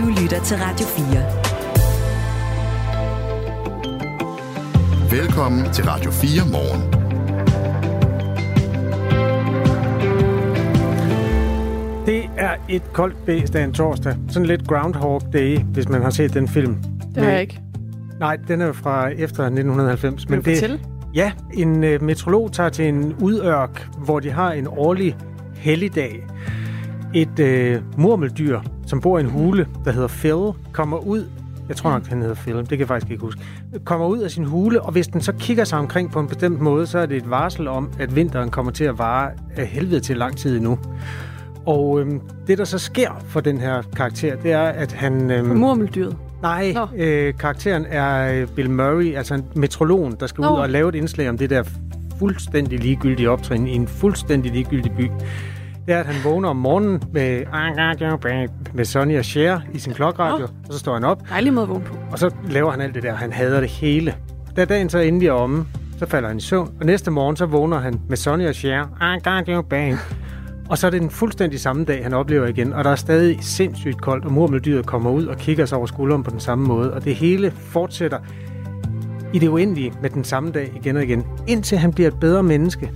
Du lytter til Radio 4. Velkommen til Radio 4 morgen. Det er et koldt bæst af en torsdag. Sådan lidt Groundhog Day, hvis man har set den film. Det har jeg ikke. Nej, den er jo fra efter 1990. Vil du det, fortælle? Ja, en øh, metrolog tager til en udørk, hvor de har en årlig helligdag. Et øh, murmeldyr, som bor i en hule, der hedder Phil, kommer ud jeg tror nok, han hedder Phil, det kan jeg faktisk ikke huske, kommer ud af sin hule, og hvis den så kigger sig omkring på en bestemt måde, så er det et varsel om, at vinteren kommer til at vare af helvede til lang tid endnu. Og øhm, det, der så sker for den her karakter, det er, at han... Øhm, Murmeldyret. Nej, Nå. øh, karakteren er øh, Bill Murray, altså en metrologen, der skal Nå. ud og lave et indslag om det der fuldstændig ligegyldige optrin i en fuldstændig ligegyldig by. Det er, at han vågner om morgenen med, med Sonny og Cher i sin klokradio, Nå. og så står han op, Dejlig måde at vågne på. og så laver han alt det der. Han hader det hele. Da dagen så endelig er omme, så falder han i søvn, og næste morgen så vågner han med Sonny og Cher. Og så er det den fuldstændig samme dag, han oplever igen, og der er stadig sindssygt koldt, og murmeldyret kommer ud og kigger sig over skulderen på den samme måde, og det hele fortsætter i det uendelige med den samme dag igen og igen, indtil han bliver et bedre menneske.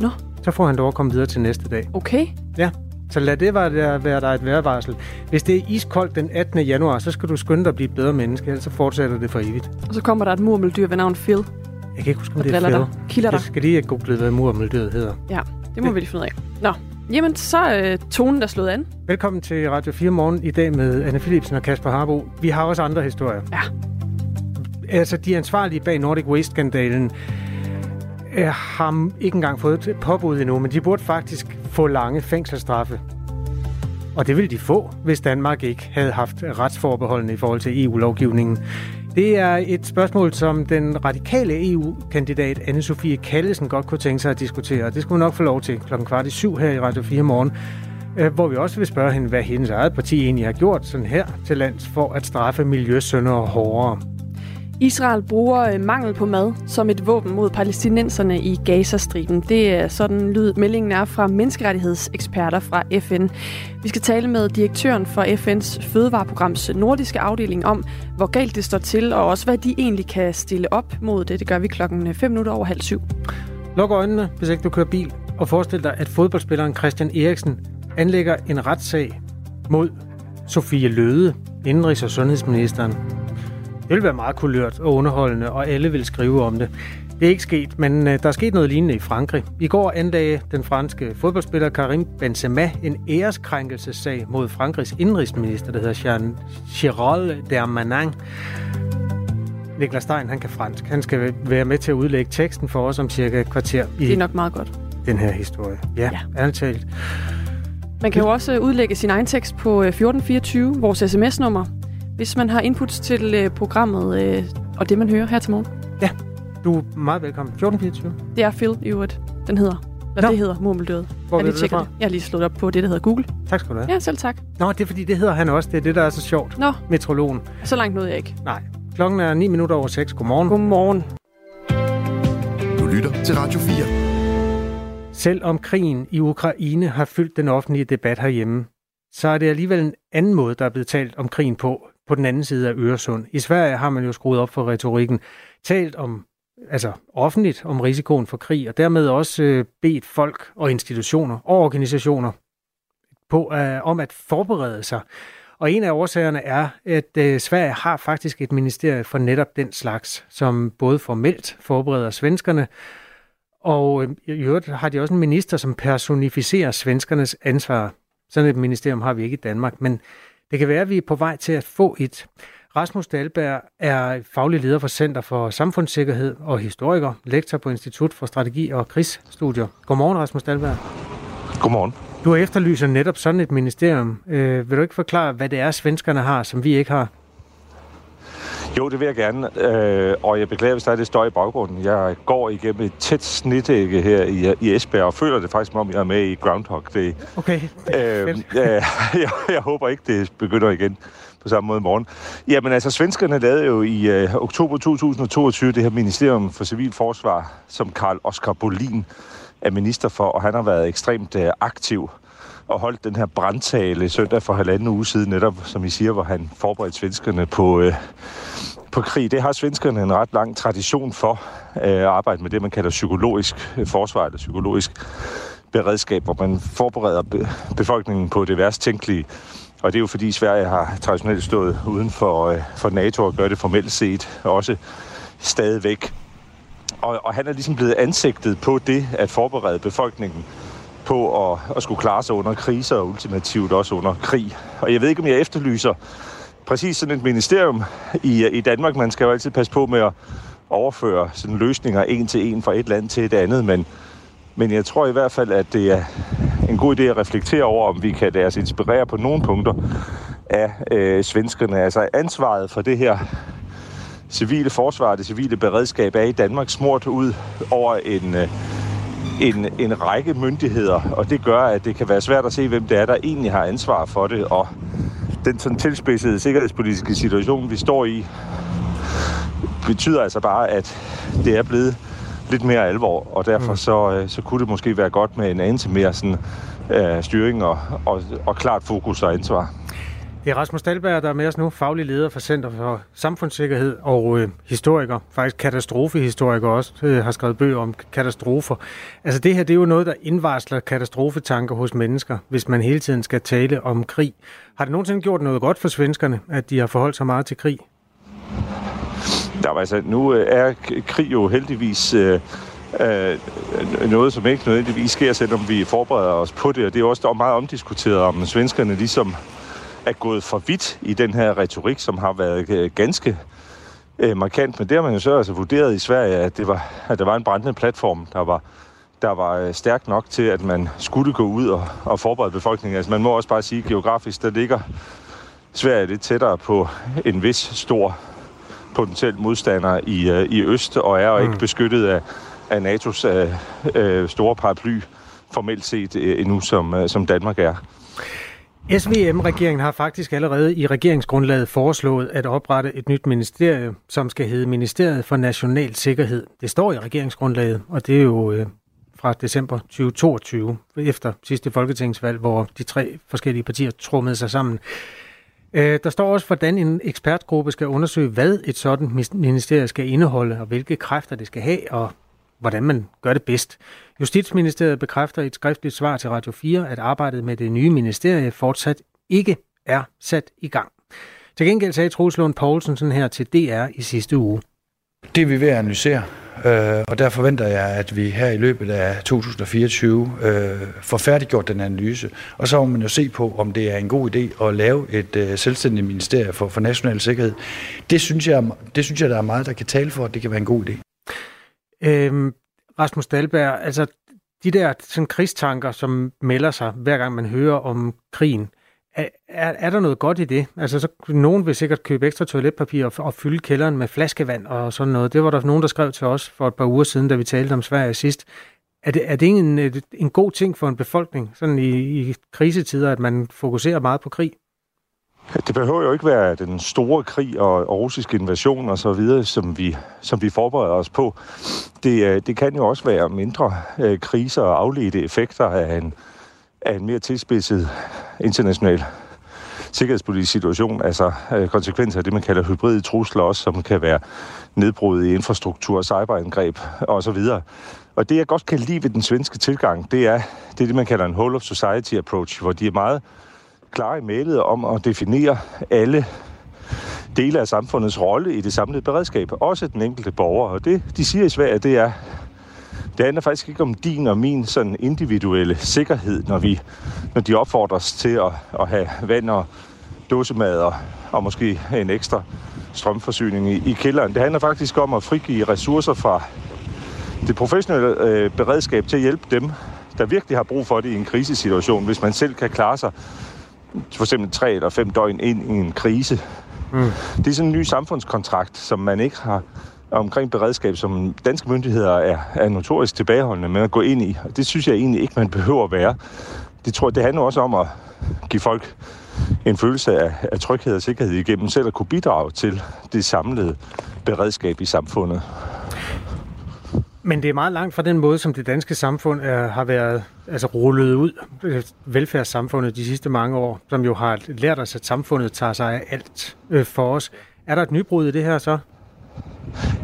Nå, Så får han lov at komme videre til næste dag. okay. Ja, så lad det være, der, være der et vejrvarsel. Hvis det er iskoldt den 18. januar, så skal du skynde dig at blive et bedre menneske, ellers så fortsætter det for evigt. Og så kommer der et murmeldyr ved navn Phil, Jeg kan ikke huske, om det er Phil. dig. Kilder dig. Jeg skal lige have googlet, hvad murmeldyret hedder. Ja, det må vi lige finde ud af. Nå, jamen så er øh, tonen der slået an. Velkommen til Radio 4 Morgen i dag med Anne Philipsen og Kasper Harbo. Vi har også andre historier. Ja. Altså, de ansvarlige bag Nordic Waste-skandalen har ikke engang fået et påbud endnu, men de burde faktisk få lange fængselsstraffe. Og det ville de få, hvis Danmark ikke havde haft retsforbeholdene i forhold til EU-lovgivningen. Det er et spørgsmål, som den radikale EU-kandidat Anne-Sophie Kallesen godt kunne tænke sig at diskutere. Det skulle hun nok få lov til klokken kvart i syv her i Radio 4 morgen, øh, hvor vi også vil spørge hende, hvad hendes eget parti egentlig har gjort sådan her til lands for at straffe miljøsønder hårdere. Israel bruger øh, mangel på mad som et våben mod palæstinenserne i Gazastriben. Det er sådan lyd meldingen er fra menneskerettighedseksperter fra FN. Vi skal tale med direktøren for FN's fødevareprograms nordiske afdeling om, hvor galt det står til, og også hvad de egentlig kan stille op mod det. Det gør vi klokken øh, 5 minutter over halv syv. Luk øjnene, hvis ikke du kører bil, og forestil dig, at fodboldspilleren Christian Eriksen anlægger en retssag mod Sofie Løde, indenrigs- og sundhedsministeren. Det vil være meget kulørt og underholdende, og alle vil skrive om det. Det er ikke sket, men øh, der er sket noget lignende i Frankrig. I går anlagde den franske fodboldspiller Karim Benzema en æreskrænkelsessag mod Frankrigs indrigsminister, der hedder Jean Chirol Darmanin. Niklas Stein, han kan fransk. Han skal være med til at udlægge teksten for os om cirka et kvarter i Det er nok meget godt. den her historie. Ja, Ja. talt. Man kan jo også øh, udlægge sin egen tekst på øh, 1424, vores sms-nummer, hvis man har inputs til øh, programmet øh, og det, man hører her til morgen. Du er meget velkommen. 1424. Det er Phil i øvrigt, den hedder. Eller Nå. det hedder Murmeldødet. Hvor jeg, lige det det. jeg har lige slået op på det, der hedder Google. Tak skal du have. Ja, selv tak. Nå, det er fordi, det hedder han også. Det er det, der er så sjovt. Nå, Metrologen. så langt nåede jeg ikke. Nej. Klokken er 9 minutter over 6. Godmorgen. Godmorgen. Du lytter til Radio 4. Selvom krigen i Ukraine har fyldt den offentlige debat herhjemme, så er det alligevel en anden måde, der er blevet talt om krigen på, på den anden side af Øresund. I Sverige har man jo skruet op for retorikken, talt om, altså offentligt om risikoen for krig, og dermed også øh, bedt folk og institutioner og organisationer på, øh, om at forberede sig. Og en af årsagerne er, at øh, Sverige har faktisk et ministerie for netop den slags, som både formelt forbereder svenskerne, og øh, i øvrigt har de også en minister, som personificerer svenskernes ansvar. Sådan et ministerium har vi ikke i Danmark, men det kan være, at vi er på vej til at få et. Rasmus Dahlberg er faglig leder for Center for Samfundssikkerhed og historiker, lektor på Institut for Strategi og Krigsstudier. Godmorgen, Rasmus Dahlberg. Godmorgen. Du efterlyser netop sådan et ministerium. Øh, vil du ikke forklare, hvad det er, svenskerne har, som vi ikke har? Jo, det vil jeg gerne, øh, og jeg beklager, hvis der er det støj i baggrunden. Jeg går igennem et tæt snitække her i, i Esbjerg, og føler det faktisk, som om jeg er med i Groundhog Day. Okay, Øh, ja, jeg, jeg håber ikke, det begynder igen på samme måde i morgen. Jamen altså, svenskerne lavede jo i øh, oktober 2022 det her Ministerium for Civil Forsvar, som Karl Oskar Bolin er minister for, og han har været ekstremt øh, aktiv og holdt den her brandtale søndag for halvanden uge siden, netop som I siger, hvor han forberedte svenskerne på, øh, på krig. Det har svenskerne en ret lang tradition for øh, at arbejde med det, man kalder psykologisk øh, forsvar eller psykologisk beredskab, hvor man forbereder befolkningen på det værst tænkelige. Og det er jo fordi Sverige har traditionelt stået uden for, øh, for NATO og gør det formelt set også stadigvæk. Og, og han er ligesom blevet ansigtet på det at forberede befolkningen på at, at skulle klare sig under kriser og ultimativt også under krig. Og jeg ved ikke, om jeg efterlyser præcis sådan et ministerium i, i Danmark. Man skal jo altid passe på med at overføre sådan løsninger en til en fra et land til et andet, men, men jeg tror i hvert fald, at det er en god idé at reflektere over, om vi kan lade os inspirere på nogle punkter af øh, svenskerne. Altså ansvaret for det her civile forsvar, det civile beredskab er i Danmark smurt ud over en, øh, en, en række myndigheder, og det gør, at det kan være svært at se, hvem det er, der egentlig har ansvar for det, og den sådan tilspidsede sikkerhedspolitiske situation, vi står i, betyder altså bare, at det er blevet lidt mere alvor, og derfor mm. så, øh, så kunne det måske være godt med en anelse mere sådan, øh, styring og, og, og klart fokus og ansvar. Det er Rasmus Dahlberg, der er med os nu, faglig leder for Center for Samfundssikkerhed og øh, historiker, faktisk katastrofehistoriker også, øh, har skrevet bøger om katastrofer. Altså det her, det er jo noget, der indvarsler katastrofetanker hos mennesker, hvis man hele tiden skal tale om krig. Har det nogensinde gjort noget godt for svenskerne, at de har forholdt sig meget til krig? Der, altså, nu øh, er krig jo heldigvis øh, øh, noget, som ikke nødvendigvis sker, selvom vi forbereder os på det. Og det er også meget omdiskuteret, om svenskerne ligesom er gået for vidt i den her retorik, som har været øh, ganske øh, markant. Men det har man jo så altså vurderet i Sverige, at, det var, at der var en brændende platform, der var, der var øh, stærk nok til, at man skulle gå ud og, og forberede befolkningen. Altså man må også bare sige, at geografisk, der ligger Sverige lidt tættere på en vis stor potentiel modstander i, øh, i øst, og er mm. ikke beskyttet af, af NATO's øh, øh, store paraply formelt set øh, endnu, som, øh, som Danmark er. SVM-regeringen har faktisk allerede i regeringsgrundlaget foreslået at oprette et nyt ministerie, som skal hedde Ministeriet for National Sikkerhed. Det står i regeringsgrundlaget, og det er jo øh, fra december 2022, efter sidste folketingsvalg, hvor de tre forskellige partier trummede sig sammen. Øh, der står også, hvordan en ekspertgruppe skal undersøge, hvad et sådan ministerie skal indeholde, og hvilke kræfter det skal have, og hvordan man gør det bedst. Justitsministeriet bekræfter i et skriftligt svar til Radio 4, at arbejdet med det nye ministerie fortsat ikke er sat i gang. Til gengæld sagde Troels Lund Poulsen sådan her til DR i sidste uge. Det er vi ved at analysere, øh, og der forventer jeg, at vi her i løbet af 2024 øh, får færdiggjort den analyse. Og så må man jo se på, om det er en god idé at lave et øh, selvstændigt ministerie for, for national sikkerhed. Det synes, jeg, det synes jeg, der er meget, der kan tale for, at det kan være en god idé. Øhm, Rasmus Dahlberg, altså de der sådan, krigstanker, som melder sig, hver gang man hører om krigen, er, er, er der noget godt i det? Altså, så, nogen vil sikkert købe ekstra toiletpapir og, og fylde kælderen med flaskevand og sådan noget. Det var der nogen, der skrev til os for et par uger siden, da vi talte om Sverige sidst. Er det, er det en, en god ting for en befolkning, sådan i, i krisetider, at man fokuserer meget på krig? Det behøver jo ikke være den store krig og, og russisk invasion og så videre, som vi, som vi forbereder os på. Det, øh, det kan jo også være mindre øh, kriser og afledte effekter af en, af en mere tilspidset international sikkerhedspolitisk situation, altså øh, konsekvenser af det, man kalder hybride trusler også, som kan være nedbrud i infrastruktur, cyberangreb osv. Og det, jeg godt kan lide ved den svenske tilgang, det er det, er det man kalder en whole of society approach, hvor de er meget klare i mailet om at definere alle dele af samfundets rolle i det samlede beredskab, også den enkelte borger. Og det, de siger i Sverige, det er, det handler faktisk ikke om din og min sådan individuelle sikkerhed, når, vi, når de opfordres til at, at have vand og dåsemad og, og måske en ekstra strømforsyning i, i kælderen. Det handler faktisk om at frigive ressourcer fra det professionelle øh, beredskab til at hjælpe dem, der virkelig har brug for det i en krisesituation, hvis man selv kan klare sig for eksempel tre eller fem døgn ind i en krise. Mm. Det er sådan en ny samfundskontrakt, som man ikke har omkring beredskab, som danske myndigheder er, er notorisk tilbageholdende med at gå ind i. Og det synes jeg egentlig ikke, man behøver at være. Det tror det handler også om at give folk en følelse af, af tryghed og sikkerhed igennem selv at kunne bidrage til det samlede beredskab i samfundet. Men det er meget langt fra den måde, som det danske samfund er, har været altså rullet ud, øh, velfærdssamfundet de sidste mange år, som jo har lært os, at samfundet tager sig af alt øh, for os. Er der et nybrud i det her så?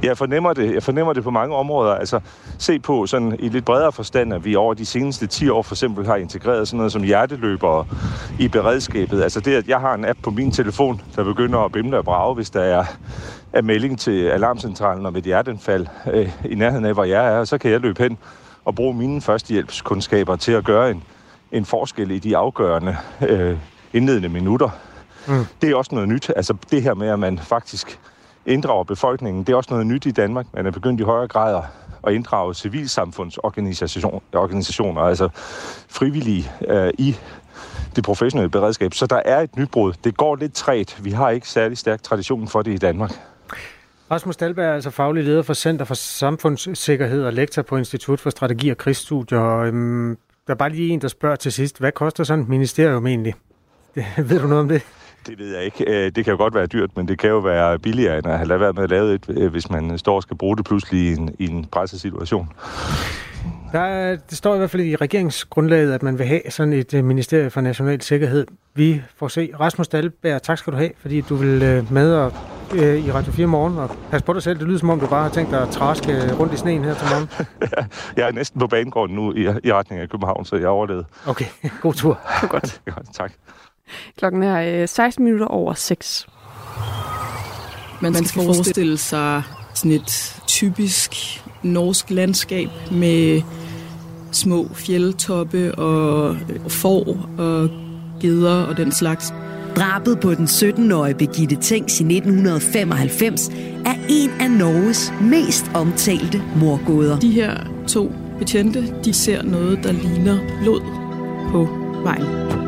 Jeg fornemmer det. Jeg fornemmer det på mange områder. Altså, se på sådan i lidt bredere forstand, at vi over de seneste 10 år for eksempel har integreret sådan noget som hjerteløbere i beredskabet. Altså det, at jeg har en app på min telefon, der begynder at bimle og brage, hvis der er, er melding til alarmcentralen om et hjerteanfald øh, i nærheden af, hvor jeg er, så kan jeg løbe hen og bruge mine førstehjælpskundskaber til at gøre en, en forskel i de afgørende øh, indledende minutter. Mm. Det er også noget nyt. Altså det her med, at man faktisk inddrager befolkningen. Det er også noget nyt i Danmark. Man er begyndt i højere grad at inddrage civilsamfundsorganisationer, altså frivillige øh, i det professionelle beredskab. Så der er et nybrud. Det går lidt træt. Vi har ikke særlig stærk tradition for det i Danmark. Rasmus Dahlberg er altså faglig leder for Center for Samfundssikkerhed og lektor på Institut for Strategi og Krigsstudier. Øhm, der er bare lige en, der spørger til sidst, hvad koster sådan et ministerium egentlig? Det, ved du noget om det? Det ved jeg ikke. Øh, det kan jo godt være dyrt, men det kan jo være billigere, end at have lavet være med at lave et, øh, hvis man står og skal bruge det pludselig i en, i en pressesituation. Der er, det står i hvert fald i regeringsgrundlaget, at man vil have sådan et uh, ministerie for national sikkerhed. Vi får se. Rasmus Dahlberg, tak skal du have, fordi du vil uh, med og, uh, i Radio 4 morgen. Og pas på dig selv. Det lyder som om, du bare har tænkt dig at traske rundt i sneen her til morgen. jeg er næsten på banegården nu i, i retning af København, så jeg overlevede. Okay, god tur. Det er godt. tak. Klokken er 16 minutter over 6. Man skal, Man skal forestille sig sådan et typisk norsk landskab med små fjeldtoppe og får og geder og den slags. Drabet på den 17-årige Begitte Tengs i 1995 er en af Norges mest omtalte morgåder. De her to betjente, de ser noget, der ligner blod på vejen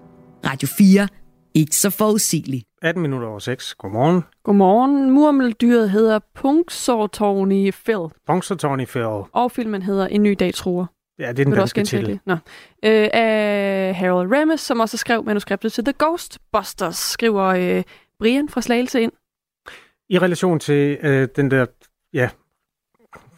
Radio 4. Ikke så forudsigeligt. 18 minutter over 6. Godmorgen. Godmorgen. Murmeldyret hedder Punxsutawney Phil. Punxsutawney Phil. Og filmen hedder En ny dag truer. Ja, det er den danske titel. Nå. Øh, af Harold Ramis, som også skrev manuskriptet til The Ghostbusters, skriver øh, Brian fra Slagelse ind. I relation til øh, den der ja,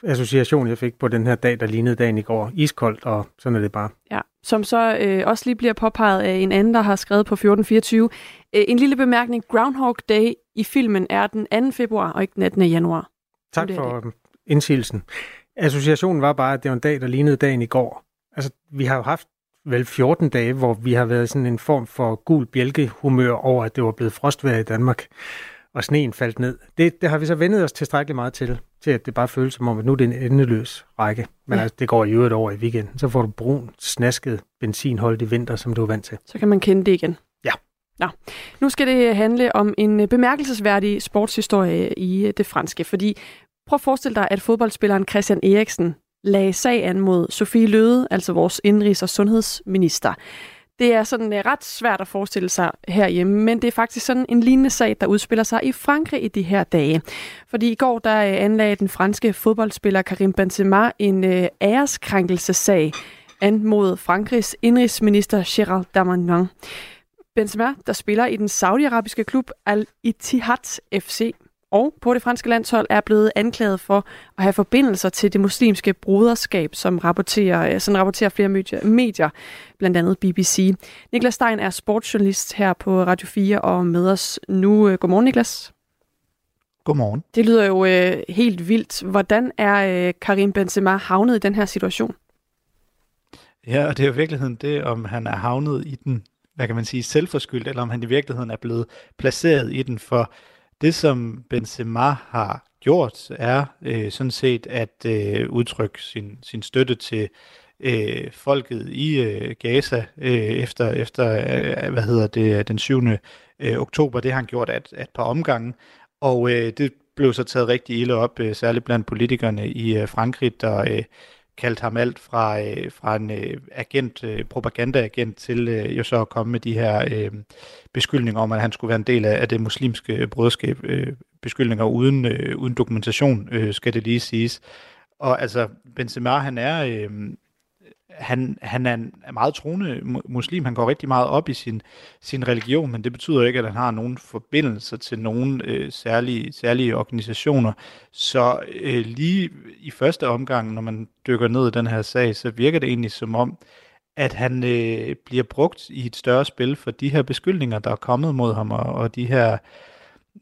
association, jeg fik på den her dag, der lignede dagen i går. Iskoldt, og sådan er det bare. Ja, som så øh, også lige bliver påpeget af en anden, der har skrevet på 1424. Øh, en lille bemærkning. Groundhog Day i filmen er den 2. februar, og ikke den 18. januar. Tak for det. indsigelsen. Associationen var bare, at det var en dag, der lignede dagen i går. Altså, vi har jo haft vel 14 dage, hvor vi har været sådan en form for gul bjælkehumør over, at det var blevet frostvejr i Danmark og sneen faldt ned. Det, det har vi så vendet os tilstrækkeligt meget til, til at det bare føles som om, at nu er det en endeløs række. Men ja. altså, det går i øvrigt over i weekenden. Så får du brun, snasket benzinholdig vinter, som du er vant til. Så kan man kende det igen. Ja. Nå. Nu skal det handle om en bemærkelsesværdig sportshistorie i det franske, fordi prøv at forestille dig, at fodboldspilleren Christian Eriksen lagde sag an mod Sofie Løde, altså vores indrigs- og sundhedsminister. Det er sådan uh, ret svært at forestille sig herhjemme, men det er faktisk sådan en lignende sag, der udspiller sig i Frankrig i de her dage. Fordi i går der uh, anlagde den franske fodboldspiller Karim Benzema en øh, uh, æreskrænkelsesag an mod Frankrigs indrigsminister Gérald Darmanin. Benzema, der spiller i den saudiarabiske klub Al-Ittihad FC, og på det franske landshold er blevet anklaget for at have forbindelser til det muslimske broderskab, som rapporterer, som rapporterer flere medier, blandt andet BBC. Niklas Stein er sportsjournalist her på Radio 4 og med os nu. Godmorgen, Niklas. Godmorgen. Det lyder jo øh, helt vildt. Hvordan er øh, Karim Benzema havnet i den her situation? Ja, og det er jo i virkeligheden det, om han er havnet i den, hvad kan man sige, selvforskyldt, eller om han i virkeligheden er blevet placeret i den, for det, som Benzema har gjort, er øh, sådan set at øh, udtrykke sin, sin støtte til øh, folket i øh, Gaza øh, efter, efter øh, hvad hedder det, den 7. Øh, oktober. Det har han gjort at, at par omgange, og øh, det blev så taget rigtig ilde op, øh, særligt blandt politikerne i øh, Frankrig, der, øh, kaldt ham alt fra, øh, fra en øh, agent, øh, propagandaagent til øh, jo så at komme med de her øh, beskyldninger om, at han skulle være en del af, af det muslimske brødskab. Øh, beskyldninger uden, øh, uden dokumentation, øh, skal det lige siges. Og altså, Benzema, han er, øh, han, han er en meget troende muslim. Han går rigtig meget op i sin, sin religion, men det betyder ikke, at han har nogen forbindelser til nogen øh, særlige, særlige organisationer. Så øh, lige i første omgang, når man dykker ned i den her sag, så virker det egentlig som om, at han øh, bliver brugt i et større spil for de her beskyldninger, der er kommet mod ham, og, og de her øh,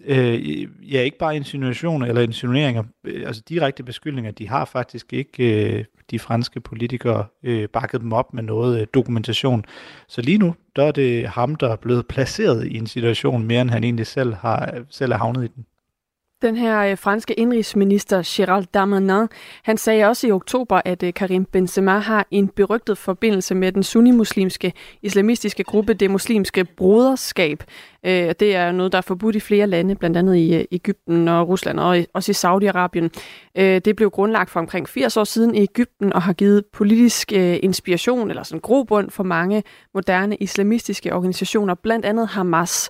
øh, ja, ikke bare insinuationer eller insinueringer, øh, altså direkte beskyldninger, de har faktisk ikke øh, de franske politikere øh, bakket dem op med noget øh, dokumentation. Så lige nu, der er det ham, der er blevet placeret i en situation mere, end han egentlig selv har selv er havnet i den. Den her øh, franske indrigsminister Gérald Darmanin, han sagde også i oktober, at øh, Karim Benzema har en berygtet forbindelse med den sunnimuslimske islamistiske gruppe, det muslimske broderskab. Øh, det er noget, der er forbudt i flere lande, blandt andet i Ægypten og Rusland og også i Saudi-Arabien. Det blev grundlagt for omkring 80 år siden i Ægypten og har givet politisk inspiration eller sådan grobund for mange moderne islamistiske organisationer, blandt andet Hamas.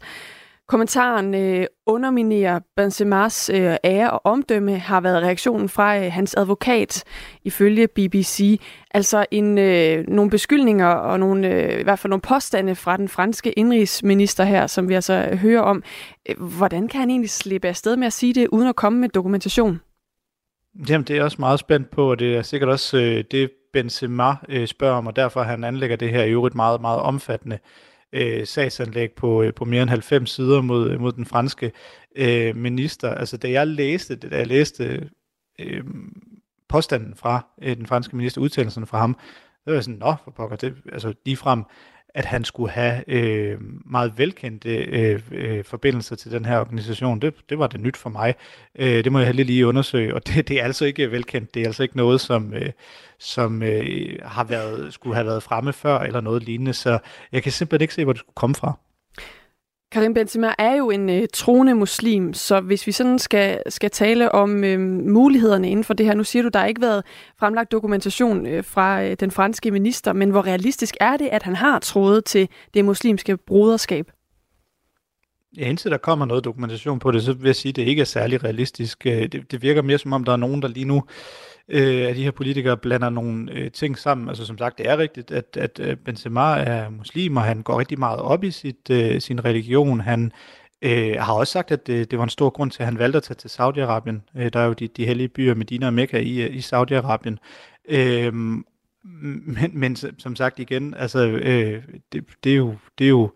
Kommentaren øh, underminere Benzemas øh, ære og omdømme, har været reaktionen fra øh, hans advokat, ifølge BBC. Altså en, øh, nogle beskyldninger og nogle, øh, i hvert fald nogle påstande fra den franske indrigsminister her, som vi altså øh, hører om. Øh, hvordan kan han egentlig slippe afsted med at sige det, uden at komme med dokumentation? Jamen, det er også meget spændt på, og det er sikkert også øh, det, Benzema øh, spørger om, og derfor han anlægger det her i øvrigt meget, meget omfattende øh, sagsanlæg på, øh, på mere end 90 sider mod, øh, mod den franske øh, minister. Altså da jeg læste det, da jeg læste øh, påstanden fra øh, den franske minister, udtalelsen fra ham, så var jeg sådan, nå for pokker, det, altså lige frem, at han skulle have øh, meget velkendte øh, øh, forbindelser til den her organisation. Det, det var det nyt for mig. Øh, det må jeg lige undersøge, og det, det er altså ikke velkendt. Det er altså ikke noget, som, øh, som øh, har været, skulle have været fremme før, eller noget lignende. Så jeg kan simpelthen ikke se, hvor det skulle komme fra. Karim Benzema er jo en øh, troende muslim, så hvis vi sådan skal, skal tale om øh, mulighederne inden for det her, nu siger du, der har ikke været fremlagt dokumentation øh, fra øh, den franske minister, men hvor realistisk er det, at han har troet til det muslimske broderskab? Ja, indtil der kommer noget dokumentation på det, så vil jeg sige, at det ikke er særlig realistisk. Øh, det, det virker mere som om, der er nogen, der lige øh, øh, at de her politikere blander nogle øh, ting sammen. Altså som sagt, det er rigtigt, at, at øh, Benzema er muslim, og han går rigtig meget op i sit, øh, sin religion. Han øh, har også sagt, at det, det var en stor grund til, at han valgte at tage til Saudi-Arabien. Øh, der er jo de, de hellige byer Medina og Mekka i, i Saudi-Arabien. Øh, men, men som sagt igen, altså, øh, det, det, er jo, det er jo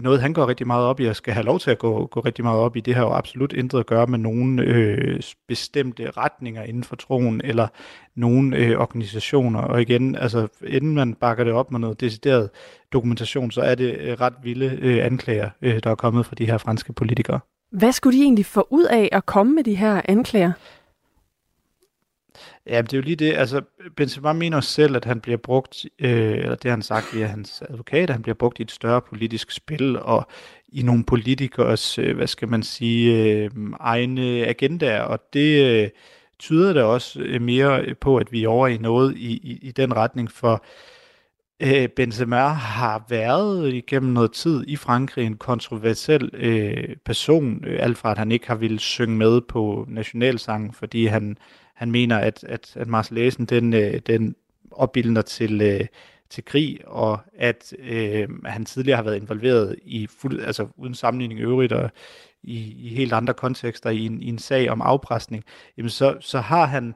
noget, han går rigtig meget op i, og skal have lov til at gå, gå rigtig meget op i. Det har jo absolut intet at gøre med nogen øh, bestemte retninger inden for troen, eller nogen øh, organisationer. Og igen, altså, inden man bakker det op med noget decideret dokumentation, så er det øh, ret vilde øh, anklager, øh, der er kommet fra de her franske politikere. Hvad skulle de egentlig få ud af at komme med de her anklager? Ja, det er jo lige det. Altså, Benzema mener selv, at han bliver brugt, øh, eller det har han sagt via hans advokat, at han bliver brugt i et større politisk spil, og i nogle politikers, øh, hvad skal man sige, øh, egne agendaer, og det øh, tyder da også øh, mere på, at vi er over i noget i, i, i den retning, for øh, Benzema har været igennem noget tid i Frankrig en kontroversiel øh, person, øh, alt fra at han ikke har ville synge med på nationalsangen, fordi han han mener, at, at, at Marslæsen, den, øh, den opbilder til, øh, til krig, og at øh, han tidligere har været involveret i, fuld, altså uden sammenligning øvrigt, og i, i helt andre kontekster, i en, i en sag om afpresning, jamen så, så har han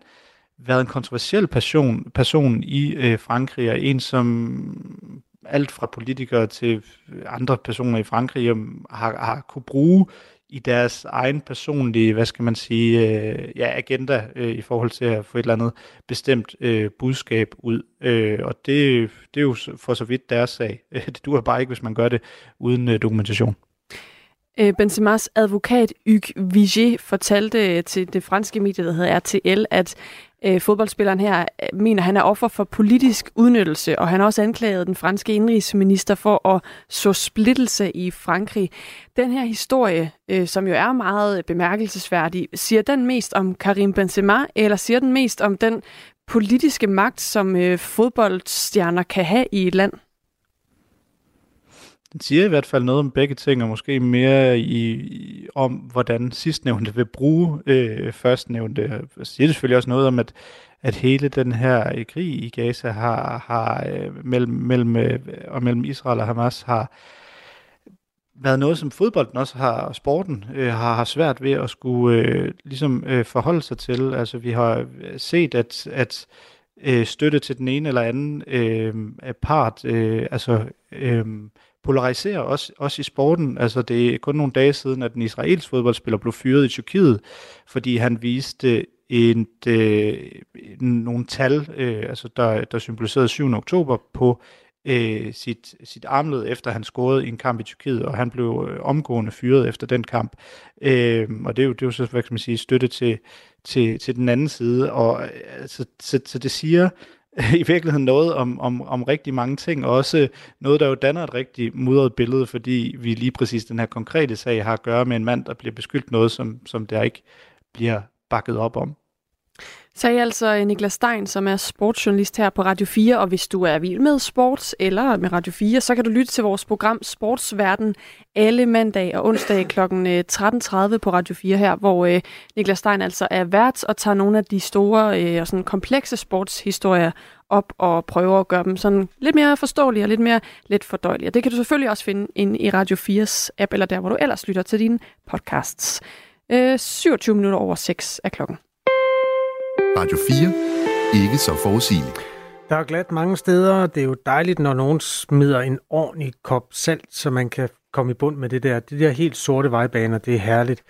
været en kontroversiel person, person i øh, Frankrig, og en som alt fra politikere til andre personer i Frankrig har, har kunne bruge i deres egen personlige, hvad skal man sige, øh, ja, agenda øh, i forhold til at få et eller andet bestemt øh, budskab ud. Øh, og det, det er jo for så vidt deres sag. Det duer bare ikke, hvis man gør det uden øh, dokumentation. Øh, Benzemas advokat Hugues Vigier fortalte øh, til det franske medie, der hedder RTL, at øh, fodboldspilleren her øh, mener, han er offer for politisk udnyttelse, og han har også anklaget den franske indrigsminister for at så splittelse i Frankrig. Den her historie, øh, som jo er meget bemærkelsesværdig, siger den mest om Karim Benzema, eller siger den mest om den politiske magt, som øh, fodboldstjerner kan have i et land? Den siger i hvert fald noget om begge ting, og måske mere i, i om, hvordan sidstnævnte vil bruge øh, førstnævnte. Jeg siger selvfølgelig også noget om, at, at hele den her øh, krig i Gaza har, har øh, mellem, mellem, øh, og mellem Israel og Hamas har været noget, som fodbolden også har, sporten øh, har, har svært ved at skulle øh, ligesom øh, forholde sig til. Altså vi har øh, set, at, at øh, støtte til den ene eller anden øh, part, øh, altså øh, polariserer også, også i sporten. Altså det er kun nogle dage siden, at den israelske fodboldspiller blev fyret i Tyrkiet, fordi han viste et, øh, nogle tal, øh, altså der, der symboliserede 7. oktober på øh, sit, sit armled, efter han scorede i en kamp i Tyrkiet, og han blev øh, omgående fyret efter den kamp. Øh, og det er, jo, det er jo så, hvad kan man sige, støtte til, til, til den anden side. Og øh, altså, så, så det siger i virkeligheden noget om, om, om rigtig mange ting, og også noget, der jo danner et rigtig mudret billede, fordi vi lige præcis den her konkrete sag har at gøre med en mand, der bliver beskyldt noget, som, som der ikke bliver bakket op om. Sagde altså Niklas Stein, som er sportsjournalist her på Radio 4, og hvis du er vild med sports eller med Radio 4, så kan du lytte til vores program Sportsverden alle mandag og onsdag kl. 13.30 på Radio 4 her, hvor øh, Niklas Stein altså er vært og tager nogle af de store øh, og sådan komplekse sportshistorier op og prøver at gøre dem sådan lidt mere forståelige og lidt mere let fordøjelige. det kan du selvfølgelig også finde ind i Radio 4's app, eller der, hvor du ellers lytter til dine podcasts. Øh, 27 minutter over 6 er klokken. Radio 4. Ikke så forudsigeligt. Der er glat mange steder. Det er jo dejligt, når nogen smider en ordentlig kop salt, så man kan komme i bund med det der. Det der helt sorte vejbaner, det er herligt.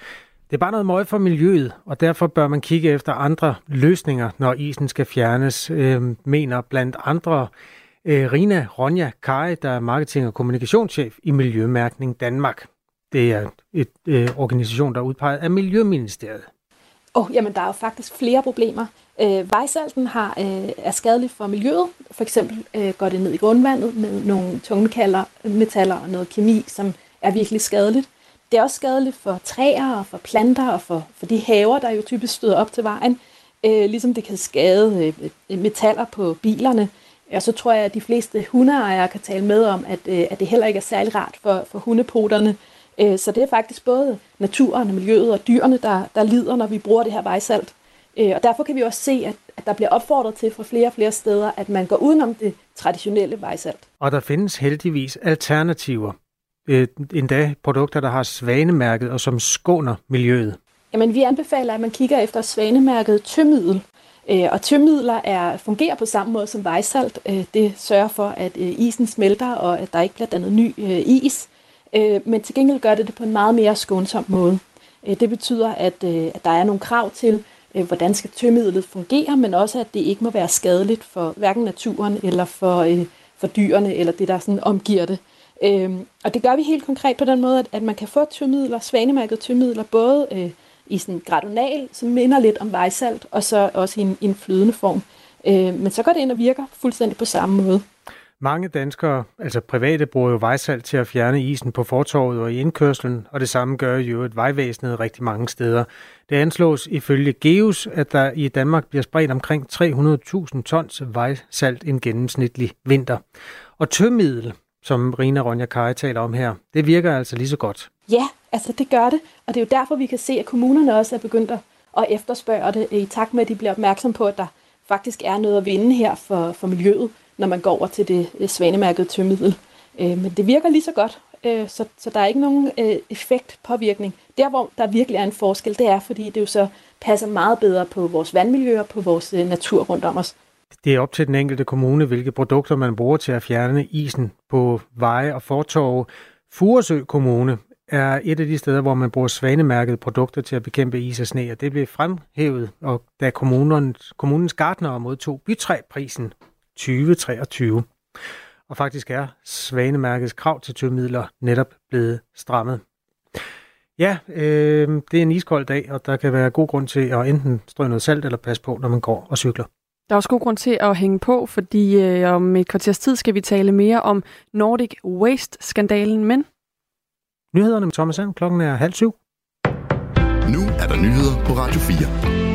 Det er bare noget møg for miljøet, og derfor bør man kigge efter andre løsninger, når isen skal fjernes, øh, mener blandt andre øh, Rina Ronja Kaj, der er marketing- og kommunikationschef i Miljømærkning Danmark. Det er et øh, organisation, der er udpeget af Miljøministeriet. Oh, jamen, der er jo faktisk flere problemer. Øh, vejsalten har, øh, er skadelig for miljøet. For eksempel øh, går det ned i grundvandet med nogle tungmetaller metaller og noget kemi, som er virkelig skadeligt. Det er også skadeligt for træer og for planter og for, for de haver, der jo typisk støder op til vejen. Øh, ligesom det kan skade øh, metaller på bilerne. Og så tror jeg, at de fleste hundeejere kan tale med om, at, øh, at det heller ikke er særlig rart for, for hundepoterne Øh, så det er faktisk både naturen og miljøet og dyrene, der, der lider, når vi bruger det her vejsalt. Øh, og derfor kan vi også se, at, at der bliver opfordret til fra flere og flere steder, at man går udenom det traditionelle vejsalt. Og der findes heldigvis alternativer. Øh, endda produkter, der har svanemærket og som skåner miljøet. Jamen, vi anbefaler, at man kigger efter svanemærket tømiddel. Og tømmidler er, fungerer på samme måde som vejsalt. Det sørger for, at isen smelter, og at der ikke bliver dannet ny is øh, men til gengæld gør det det på en meget mere skånsom måde. Øh, det betyder, at, øh, at der er nogle krav til, øh, hvordan skal tømmidlet fungere, men også, at det ikke må være skadeligt for hverken naturen eller for, øh, for dyrene, eller det, der sådan omgiver det. Øh, og det gør vi helt konkret på den måde, at, at man kan få tømmidler, svanemærket tømmidler, både øh, i sådan gradonal, som minder lidt om vejsalt, og så også i en, i en flydende form. Øh, men så går det ind og virker fuldstændig på samme måde. Mange danskere, altså private, bruger jo vejsalt til at fjerne isen på fortorvet og i indkørslen, og det samme gør jo et vejvæsenet rigtig mange steder. Det anslås ifølge GEUS, at der i Danmark bliver spredt omkring 300.000 tons vejsalt en gennemsnitlig vinter. Og tømiddel, som Rina Ronja Kaj taler om her, det virker altså lige så godt. Ja, altså det gør det, og det er jo derfor, vi kan se, at kommunerne også er begyndt at efterspørge det, i takt med, at de bliver opmærksom på, at der faktisk er noget at vinde her for, for miljøet når man går over til det svanemærkede tømmiddel. Øh, men det virker lige så godt, øh, så, så der er ikke nogen øh, effektpåvirkning. Der, hvor der virkelig er en forskel, det er, fordi det jo så passer meget bedre på vores vandmiljø og på vores øh, natur rundt om os. Det er op til den enkelte kommune, hvilke produkter man bruger til at fjerne isen på veje og fortorve. Furesø Kommune er et af de steder, hvor man bruger svanemærkede produkter til at bekæmpe is og sne, og det blev fremhævet, og da kommunens, kommunens gardnere modtog bytræprisen 2023. Og faktisk er Svanemærkets krav til tømmidler netop blevet strammet. Ja, øh, det er en iskold dag, og der kan være god grund til at enten strø noget salt eller passe på, når man går og cykler. Der er også god grund til at hænge på, fordi øh, om et kvarters tid skal vi tale mere om Nordic Waste-skandalen, men... Nyhederne med Thomas Sand. Klokken er halv syv. Nu er der nyheder på Radio 4.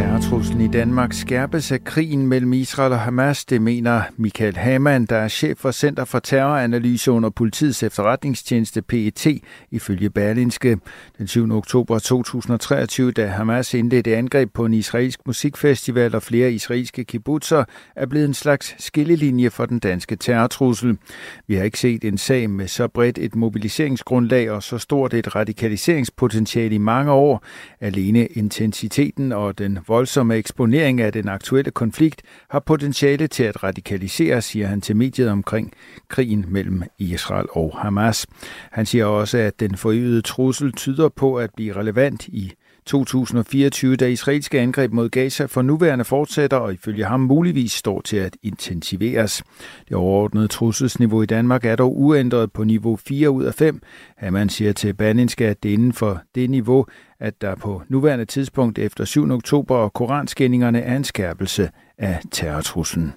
Terrortruslen i Danmark skærpes af krigen mellem Israel og Hamas, det mener Michael Hamann, der er chef for Center for Terroranalyse under politiets efterretningstjeneste PET, ifølge Berlinske. Den 7. oktober 2023, da Hamas indledte angreb på en israelsk musikfestival og flere israelske kibbutzer, er blevet en slags skillelinje for den danske terrortrussel. Vi har ikke set en sag med så bredt et mobiliseringsgrundlag og så stort et radikaliseringspotentiale i mange år. Alene intensiteten og den voldsomme eksponering af den aktuelle konflikt har potentiale til at radikalisere, siger han til mediet omkring krigen mellem Israel og Hamas. Han siger også, at den forøgede trussel tyder på at blive relevant i 2024, da israelske angreb mod Gaza for nuværende fortsætter og ifølge ham muligvis står til at intensiveres. Det overordnede trusselsniveau i Danmark er dog uændret på niveau 4 ud af 5. Hamann siger til Berlingske, at det inden for det niveau, at der på nuværende tidspunkt efter 7. oktober og koranskændingerne er en skærpelse af terrortruslen.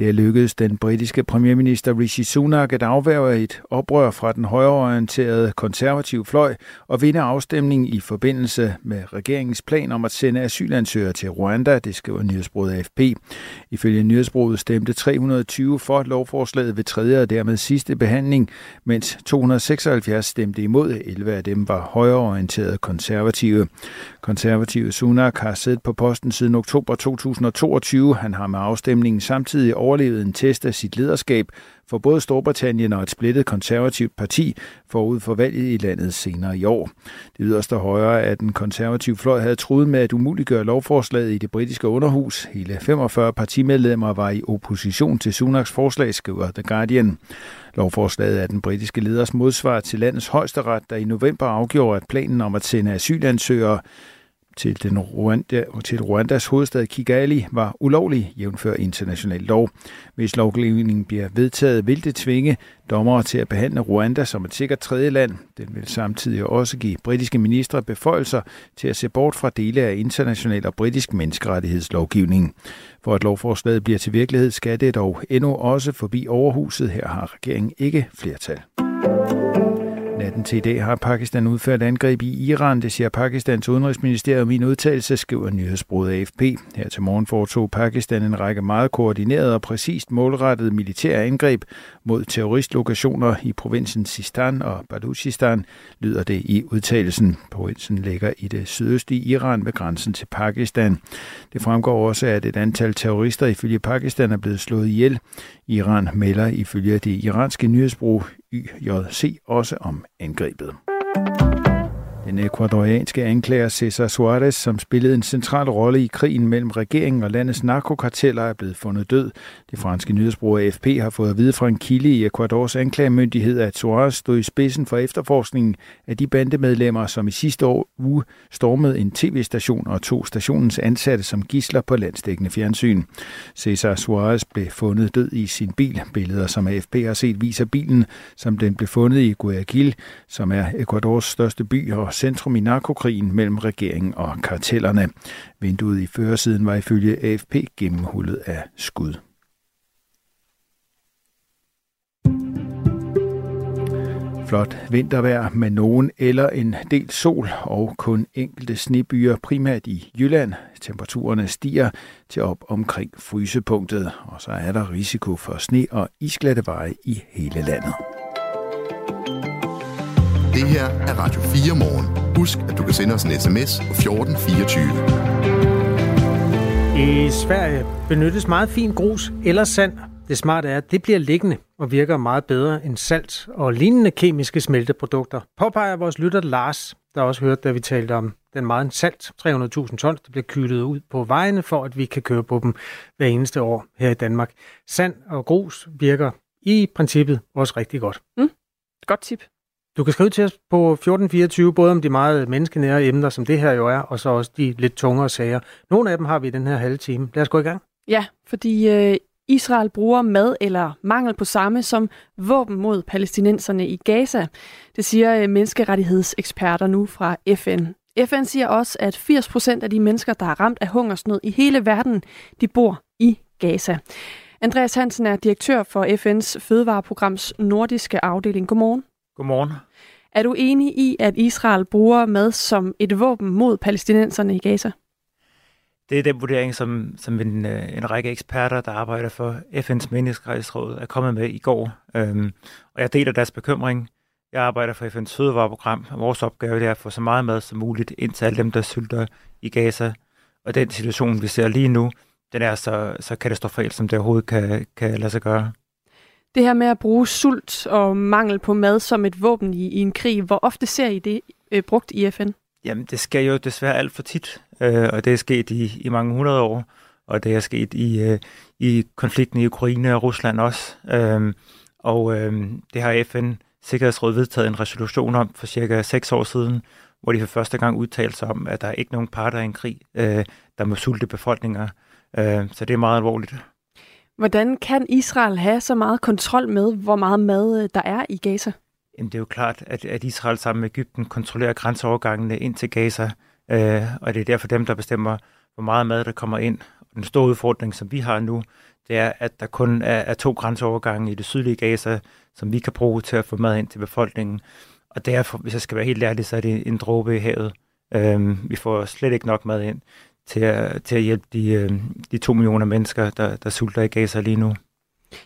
Det er lykkedes den britiske premierminister Rishi Sunak at afværge et oprør fra den højreorienterede konservative fløj og vinde afstemningen i forbindelse med regeringens plan om at sende asylansøgere til Rwanda, det skriver nyhedsbruget AFP. Ifølge nyhedsbruget stemte 320 for lovforslaget ved tredje og dermed sidste behandling, mens 276 stemte imod. 11 af dem var højreorienterede konservative. Konservative Sunak har siddet på posten siden oktober 2022. Han har med afstemningen samtidig overlevet en test af sit lederskab for både Storbritannien og et splittet konservativt parti forud for valget i landet senere i år. Det yderste højre af den konservative fløj havde truet med at umuliggøre lovforslaget i det britiske underhus. Hele 45 partimedlemmer var i opposition til Sunaks forslag, skriver The Guardian. Lovforslaget er den britiske leders modsvar til landets højesteret, der i november afgjorde, at planen om at sende asylansøgere til, den Rwanda, til Rwandas hovedstad Kigali var ulovlig, jævnfør international lov. Hvis lovgivningen bliver vedtaget, vil det tvinge dommere til at behandle Rwanda som et sikkert tredje land. Den vil samtidig også give britiske ministre beføjelser til at se bort fra dele af international og britisk menneskerettighedslovgivning. For at lovforslaget bliver til virkelighed, skal det dog endnu også forbi overhuset. Her har regeringen ikke flertal. Natten til i dag har Pakistan udført angreb i Iran, det siger Pakistans udenrigsministerium i en udtalelse, skriver nyhedsbruget AFP. Her til morgen foretog Pakistan en række meget koordinerede og præcist målrettede militære angreb mod terroristlokationer i provinsen Sistan og Baluchistan, lyder det i udtalelsen. Provinsen ligger i det sydøstlige Iran ved grænsen til Pakistan. Det fremgår også, at et antal terrorister ifølge Pakistan er blevet slået ihjel. Iran melder ifølge det iranske nyhedsbrug YJC også om angrebet. Den ecuadorianske anklager Cesar Suarez, som spillede en central rolle i krigen mellem regeringen og landets narkokarteller, er blevet fundet død. Det franske nyhedsbrug AFP har fået at vide fra en kilde i Ecuadors anklagemyndighed, at Suarez stod i spidsen for efterforskningen af de bandemedlemmer, som i sidste år uge stormede en tv-station og tog stationens ansatte som gisler på landstækkende fjernsyn. Cesar Suarez blev fundet død i sin bil. Billeder, som AFP har set, viser bilen, som den blev fundet i Guayaquil, som er Ecuadors største by og centrum i narkokrigen mellem regeringen og kartellerne. Vinduet i førersiden var ifølge AFP gennemhullet af skud. Flot vintervejr med nogen eller en del sol og kun enkelte snebyer, primært i Jylland. Temperaturerne stiger til op omkring frysepunktet, og så er der risiko for sne og isglatte veje i hele landet. Det her er Radio 4 morgen. Husk, at du kan sende os en sms på 1424. I Sverige benyttes meget fin grus eller sand. Det smarte er, at det bliver liggende og virker meget bedre end salt og lignende kemiske smelteprodukter, påpeger vores lytter Lars, der også hørte, da vi talte om den meget salt, 300.000 tons, der bliver kylet ud på vejene, for at vi kan køre på dem hver eneste år her i Danmark. Sand og grus virker i princippet også rigtig godt. Mm. Godt tip. Du kan skrive til os på 1424, både om de meget menneskenære emner, som det her jo er, og så også de lidt tungere sager. Nogle af dem har vi i den her halve time. Lad os gå i gang. Ja, fordi øh, Israel bruger mad eller mangel på samme som våben mod palæstinenserne i Gaza. Det siger øh, menneskerettighedseksperter nu fra FN. FN siger også, at 80% af de mennesker, der er ramt af hungersnød i hele verden, de bor i Gaza. Andreas Hansen er direktør for FN's fødevareprograms nordiske afdeling. Godmorgen. Godmorgen. Er du enig i, at Israel bruger mad som et våben mod palæstinenserne i Gaza? Det er den vurdering, som, som en, øh, en række eksperter, der arbejder for FN's menneskerettighedsråd, er kommet med i går. Øhm, og jeg deler deres bekymring. Jeg arbejder for FN's fødevareprogram, og vores opgave er at få så meget mad som muligt ind til alle dem, der sulter i Gaza. Og den situation, vi ser lige nu, den er så, så katastrofal, som det overhovedet kan, kan lade sig gøre. Det her med at bruge sult og mangel på mad som et våben i, i en krig, hvor ofte ser I det øh, brugt i FN? Jamen, det sker jo desværre alt for tit, øh, og det er sket i, i mange hundrede år, og det er sket i, øh, i konflikten i Ukraine og Rusland også. Øh, og øh, det har FN Sikkerhedsråd vedtaget en resolution om for cirka seks år siden, hvor de for første gang udtalte sig om, at der er ikke nogen parter i en krig, øh, der må sulte befolkninger. Øh, så det er meget alvorligt. Hvordan kan Israel have så meget kontrol med, hvor meget mad øh, der er i Gaza? Jamen, det er jo klart, at, at Israel sammen med Ægypten kontrollerer grænseovergangene ind til Gaza, øh, og det er derfor dem, der bestemmer, hvor meget mad der kommer ind. Den store udfordring, som vi har nu, det er, at der kun er, er to grænseovergange i det sydlige Gaza, som vi kan bruge til at få mad ind til befolkningen. Og derfor, hvis jeg skal være helt ærlig, så er det en dråbe i havet. Øhm, vi får slet ikke nok mad ind til at, til at hjælpe de, øh, de to millioner mennesker, der, der sulter i Gaza lige nu.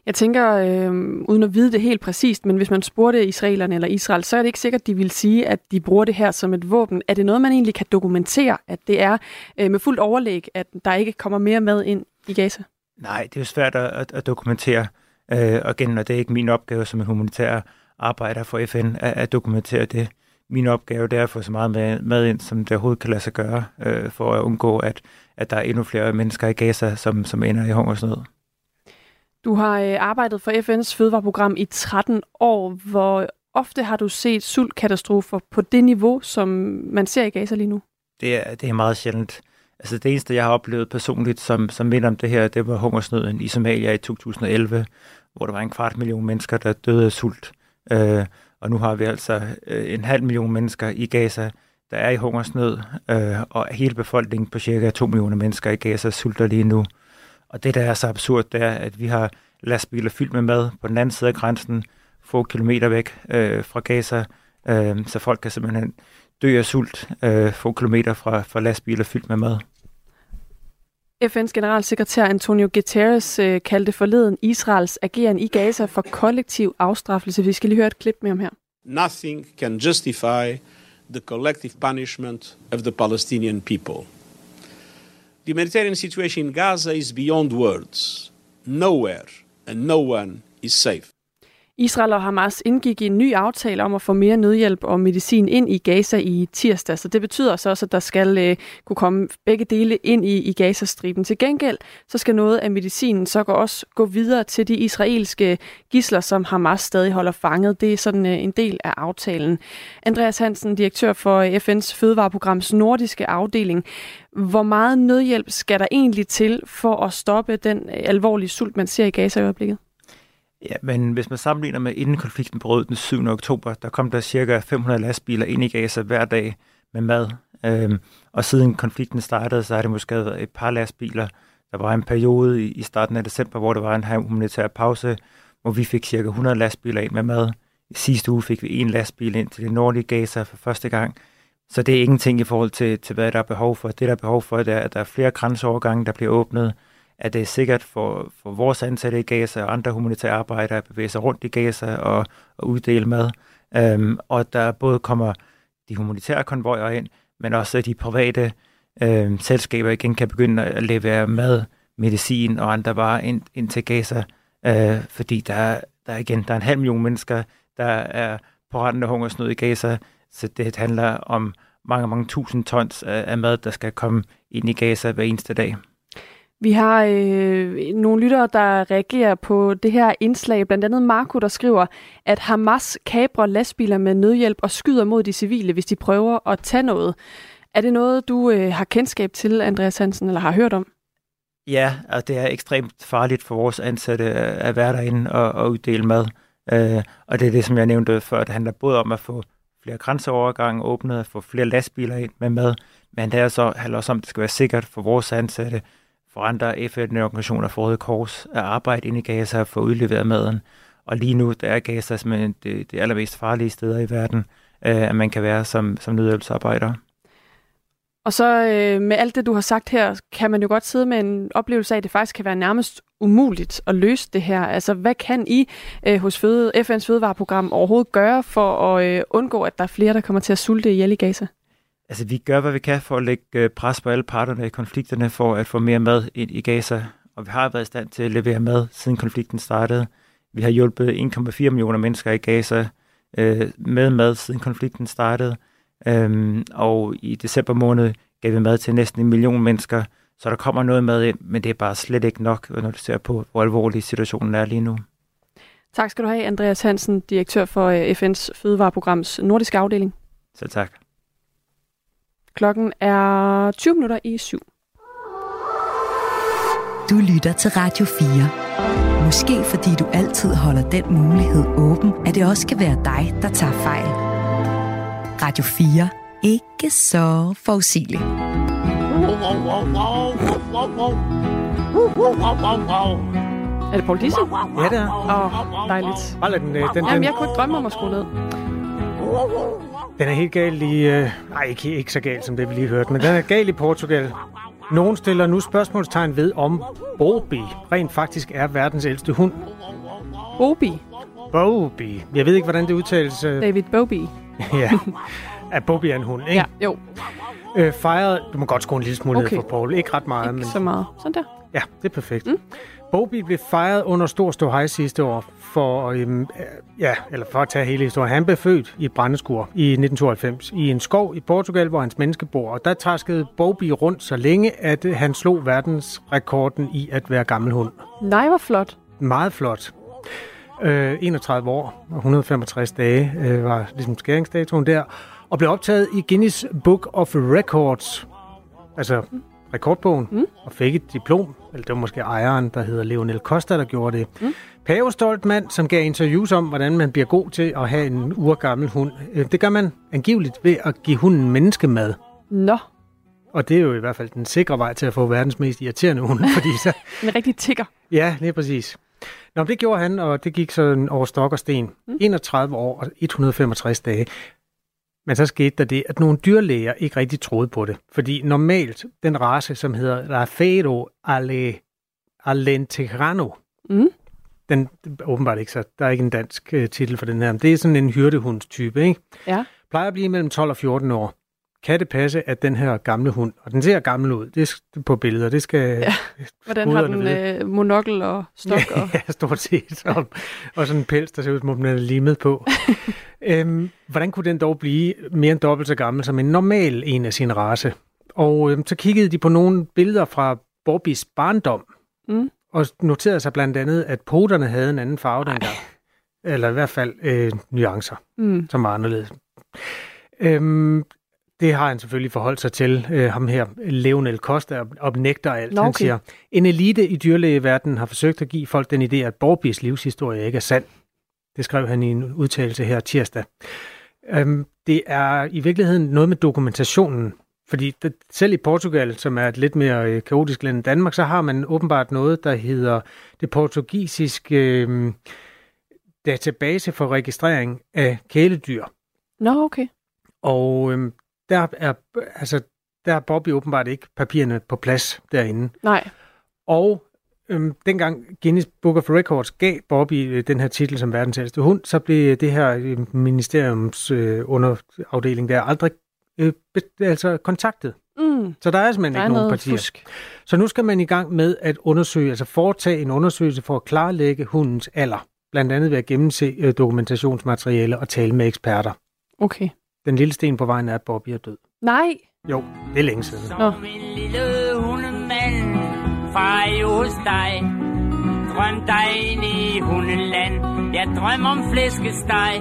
Jeg tænker, øh, uden at vide det helt præcist, men hvis man spurgte israelerne eller Israel, så er det ikke sikkert, at de vil sige, at de bruger det her som et våben. Er det noget, man egentlig kan dokumentere, at det er øh, med fuldt overlæg, at der ikke kommer mere mad ind i Gaza? Nej, det er jo svært at, at dokumentere. Øh, og igen, og det er ikke min opgave som en humanitær arbejder for FN at, at dokumentere det. Min opgave det er at få så meget med, med ind, som det overhovedet kan lade sig gøre, øh, for at undgå, at, at der er endnu flere mennesker i Gaza, som, som ender i hungersnød. Du har øh, arbejdet for FN's fødevareprogram i 13 år. Hvor ofte har du set sultkatastrofer på det niveau, som man ser i Gaza lige nu? Det er, det er meget sjældent. Altså det eneste, jeg har oplevet personligt, som, som minder om det her, det var hungersnøden i Somalia i 2011, hvor der var en kvart million mennesker, der døde af sult. Øh, og nu har vi altså øh, en halv million mennesker i Gaza, der er i hungersnød, øh, og hele befolkningen på cirka 2 millioner mennesker i Gaza sulter lige nu. Og det, der er så absurd, det er, at vi har lastbiler fyldt med mad på den anden side af grænsen, få kilometer væk øh, fra Gaza, øh, så folk kan simpelthen dø af sult øh, få kilometer fra, fra lastbiler fyldt med mad. FN's generalsekretær Antonio Guterres øh, kaldte forleden Israels ageren i Gaza for kollektiv afstraffelse. Vi skal lige høre et klip med ham her. Nothing can justify the collective punishment of the Palestinian people. The humanitarian situation in Gaza is beyond words. Nowhere and no one is safe. Israel og Hamas indgik i en ny aftale om at få mere nødhjælp og medicin ind i Gaza i tirsdag, så det betyder så også, at der skal øh, kunne komme begge dele ind i, i Gazastriben. Til gengæld så skal noget af medicinen så også gå videre til de israelske gisler, som Hamas stadig holder fanget. Det er sådan øh, en del af aftalen. Andreas Hansen, direktør for øh, FN's fødevareprograms nordiske afdeling. Hvor meget nødhjælp skal der egentlig til for at stoppe den øh, alvorlige sult, man ser i Gaza i øjeblikket? Ja, men hvis man sammenligner med inden konflikten brød den 7. oktober, der kom der cirka 500 lastbiler ind i Gaza hver dag med mad. Øhm, og siden konflikten startede, så har det måske været et par lastbiler. Der var en periode i starten af december, hvor der var en humanitær pause, hvor vi fik cirka 100 lastbiler ind med mad. I sidste uge fik vi en lastbil ind til det nordlige Gaza for første gang. Så det er ingenting i forhold til, til hvad der er behov for. Det, der er behov for, det er, at der er flere grænseovergange, der bliver åbnet at det er sikkert for, for vores ansatte i Gaza og andre humanitære arbejdere at bevæge sig rundt i Gaza og, og uddele mad. Øhm, og der både kommer de humanitære konvojer ind, men også de private øhm, selskaber igen kan begynde at levere mad, medicin og andre varer ind, ind til Gaza. Øh, fordi der, der igen der er en halv million mennesker, der er på randen af hungersnød i Gaza, så det handler om mange, mange tusind tons af, af mad, der skal komme ind i Gaza hver eneste dag. Vi har øh, nogle lyttere, der reagerer på det her indslag. Blandt andet Marco, der skriver, at Hamas kabrer lastbiler med nødhjælp og skyder mod de civile, hvis de prøver at tage noget. Er det noget, du øh, har kendskab til, Andreas Hansen, eller har hørt om? Ja, og det er ekstremt farligt for vores ansatte at være derinde og, og uddele mad. Øh, og det er det, som jeg nævnte før. Det handler både om at få flere grænseovergange åbnet, at få flere lastbiler ind med mad, men det er så, handler også om, at det skal være sikkert for vores ansatte for andre FN-organisationer for Røde Kors at arbejde inde i Gaza for at udlevere maden. Og lige nu der er Gaza simpelthen det, det allermest farlige steder i verden øh, at man kan være som, som nødhjælpsarbejder. Og så øh, med alt det, du har sagt her, kan man jo godt sidde med en oplevelse af, at det faktisk kan være nærmest umuligt at løse det her. Altså, hvad kan I øh, hos Føde, FN's fødevareprogram overhovedet gøre for at øh, undgå, at der er flere, der kommer til at sulte ihjel i Gaza? Altså, vi gør, hvad vi kan for at lægge øh, pres på alle parterne i konflikterne for at få mere mad ind i Gaza. Og vi har været i stand til at levere mad, siden konflikten startede. Vi har hjulpet 1,4 millioner mennesker i Gaza øh, med mad, siden konflikten startede. Øhm, og i december måned gav vi mad til næsten en million mennesker, så der kommer noget mad ind, men det er bare slet ikke nok, når du ser på, hvor alvorlig situationen er lige nu. Tak skal du have, Andreas Hansen, direktør for øh, FN's fødevareprograms nordiske afdeling. Så tak. Klokken er 20 minutter i syv. Du lytter til Radio 4. Måske fordi du altid holder den mulighed åben, at det også kan være dig, der tager fejl. Radio 4. Ikke så forudsigeligt. Er det Paul Dissing? Ja, det er. Åh, oh, dejligt. Bare lad den, øh, den, den, Jamen, jeg kunne ikke drømme om at skrue ned. Den er helt galt i... Øh, nej, ikke, ikke så galt, som det vi lige hørte, men den er galt i Portugal. Nogen stiller nu spørgsmålstegn ved, om Bobi rent faktisk er verdens ældste hund. Bobi. Bobi. Jeg ved ikke, hvordan det udtales. øh, David Bobi. ja. At Bobi er en hund, ikke? Ja, jo. Øh, fejret, du må godt skrue en lille smule. Okay. ned for Paul. Ikke ret meget, Ikke men så meget. Sådan der. ja, det er perfekt. Mm. Bobi blev fejret under stor ståhej sidste år for, øhm, øh, ja, eller for at tage hele historien. Han blev født i et brændeskur i 1992 i en skov i Portugal, hvor hans menneske bor. Og der træskede Bobi rundt så længe, at øh, han slog verdensrekorden i at være gammel hund. Nej, hvor flot. Meget flot. Øh, 31 år og 165 dage øh, var ligesom skæringsdatoen der, og blev optaget i Guinness Book of Records, altså rekordbogen, mm. og fik et diplom, eller det var måske ejeren, der hedder Leonel Costa, der gjorde det. Mm. Pavestolt mand, som gav interviews om, hvordan man bliver god til at have en urgammel hund. Øh, Det gør man angiveligt ved at give hunden menneskemad. Nå, Og det er jo i hvert fald den sikre vej til at få verdens mest irriterende hund, fordi så, en rigtig tigger. Ja, lige præcis. Nå, det gjorde han, og det gik sådan over stok og sten. Mm. 31 år og 165 dage. Men så skete der det, at nogle dyrlæger ikke rigtig troede på det. Fordi normalt, den race, som hedder Rafero alle, Alentegrano, Mm. den åbenbart ikke så, der er ikke en dansk uh, titel for den her, men det er sådan en hyrdehundstype, ikke? Ja. Plejer at blive mellem 12 og 14 år. Kan det passe, at den her gamle hund, og den ser gammel ud, det er på billeder, det skal Ja. Hvordan har den vide. øh, monokkel og stok? Og... Ja, stort set. Og, og sådan en pels, der ser ud, som om den er limet på. øhm, hvordan kunne den dog blive mere end dobbelt så gammel som en normal en af sin race? Og øhm, så kiggede de på nogle billeder fra Bobbys barndom, Mm. og noterede sig blandt andet, at poterne havde en anden farve dengang. Eller i hvert fald øh, nuancer, Mm. som var anderledes. Øhm, det har han selvfølgelig forholdt sig til, øh, ham her, Leonel Costa, og, og nægter alt. Nå, Han okay. siger, en elite i dyrlægeverdenen har forsøgt at give folk den idé, at Borbis livshistorie ikke er sand. Det skrev han i en udtalelse her tirsdag. Øhm, det er i virkeligheden noget med dokumentationen, fordi det, selv i Portugal, som er et lidt mere øh, kaotisk land end Danmark, så har man åbenbart noget, der hedder det portugisiske øh, database for registrering af kæledyr. Nå, okay. Og øhm, der er altså der har Bobby åbenbart ikke papirerne på plads derinde. Nej. Og øhm, dengang Guinness Book of Records gav Bobby øh, den her titel som verdens ældste hund, så blev det her øh, ministeriums øh, underafdeling der aldrig øh, be- altså kontaktet. Mm. Så der er simpelthen Der er ikke nogen partier. fusk. Så nu skal man i gang med at undersøge, altså foretage en undersøgelse for at klarlægge hundens alder. Blandt andet ved at gennemse øh, dokumentationsmateriale og tale med eksperter. Okay. Den lille sten på vejen er, at Bobby er død. Nej. Jo, det er længe siden. Nå. en lille hundemand fra hos dig. Drøm dig ind i hundeland. Jeg drømmer om flæskesteg.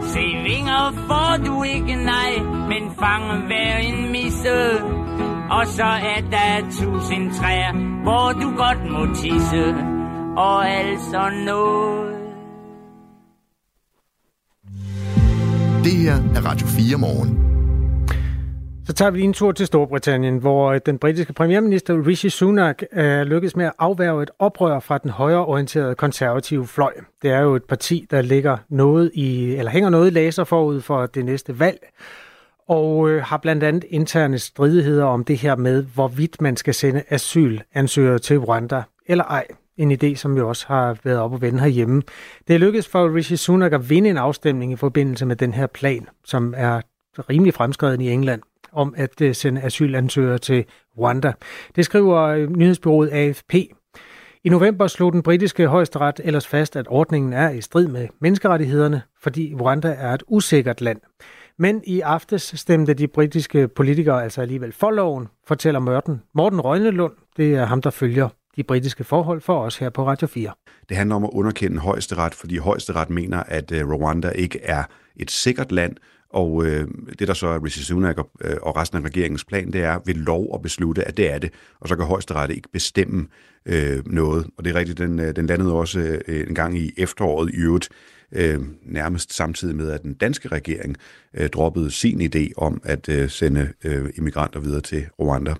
Se vinger får du ikke nej, men fang hver en misse. Og så er der tusind træer, hvor du godt må tisse. Og altså noget. Det her er Radio 4 morgen. Så tager vi lige en tur til Storbritannien, hvor øh, den britiske premierminister Rishi Sunak er lykkedes med at afværge et oprør fra den højreorienterede konservative fløj. Det er jo et parti, der ligger noget i, eller hænger noget i laser forud for det næste valg, og øh, har blandt andet interne stridigheder om det her med, hvorvidt man skal sende asylansøgere til Rwanda eller ej. En idé, som jo også har været op og vende herhjemme. Det er lykkedes for Rishi Sunak at vinde en afstemning i forbindelse med den her plan, som er rimelig fremskreden i England om at øh, sende asylansøgere til Rwanda. Det skriver øh, nyhedsbyrået AFP. I november slog den britiske højesteret ellers fast, at ordningen er i strid med menneskerettighederne, fordi Rwanda er et usikkert land. Men i aftes stemte de britiske politikere altså alligevel for loven, fortæller Morten, Morten Røgnelund, det er ham, der følger de britiske forhold for os her på Radio 4. Det handler om at underkende højesteret, fordi højesteret mener, at øh, Rwanda ikke er et sikkert land, og øh, det, der så er Rishi Sunak og, øh, og resten af regeringens plan, det er ved lov at beslutte, at det er det. Og så kan højesteret ikke bestemme øh, noget. Og det er rigtigt, den, øh, den landede også øh, en gang i efteråret i øvrigt, øh, nærmest samtidig med, at den danske regering øh, droppede sin idé om at øh, sende øh, immigranter videre til Rwanda.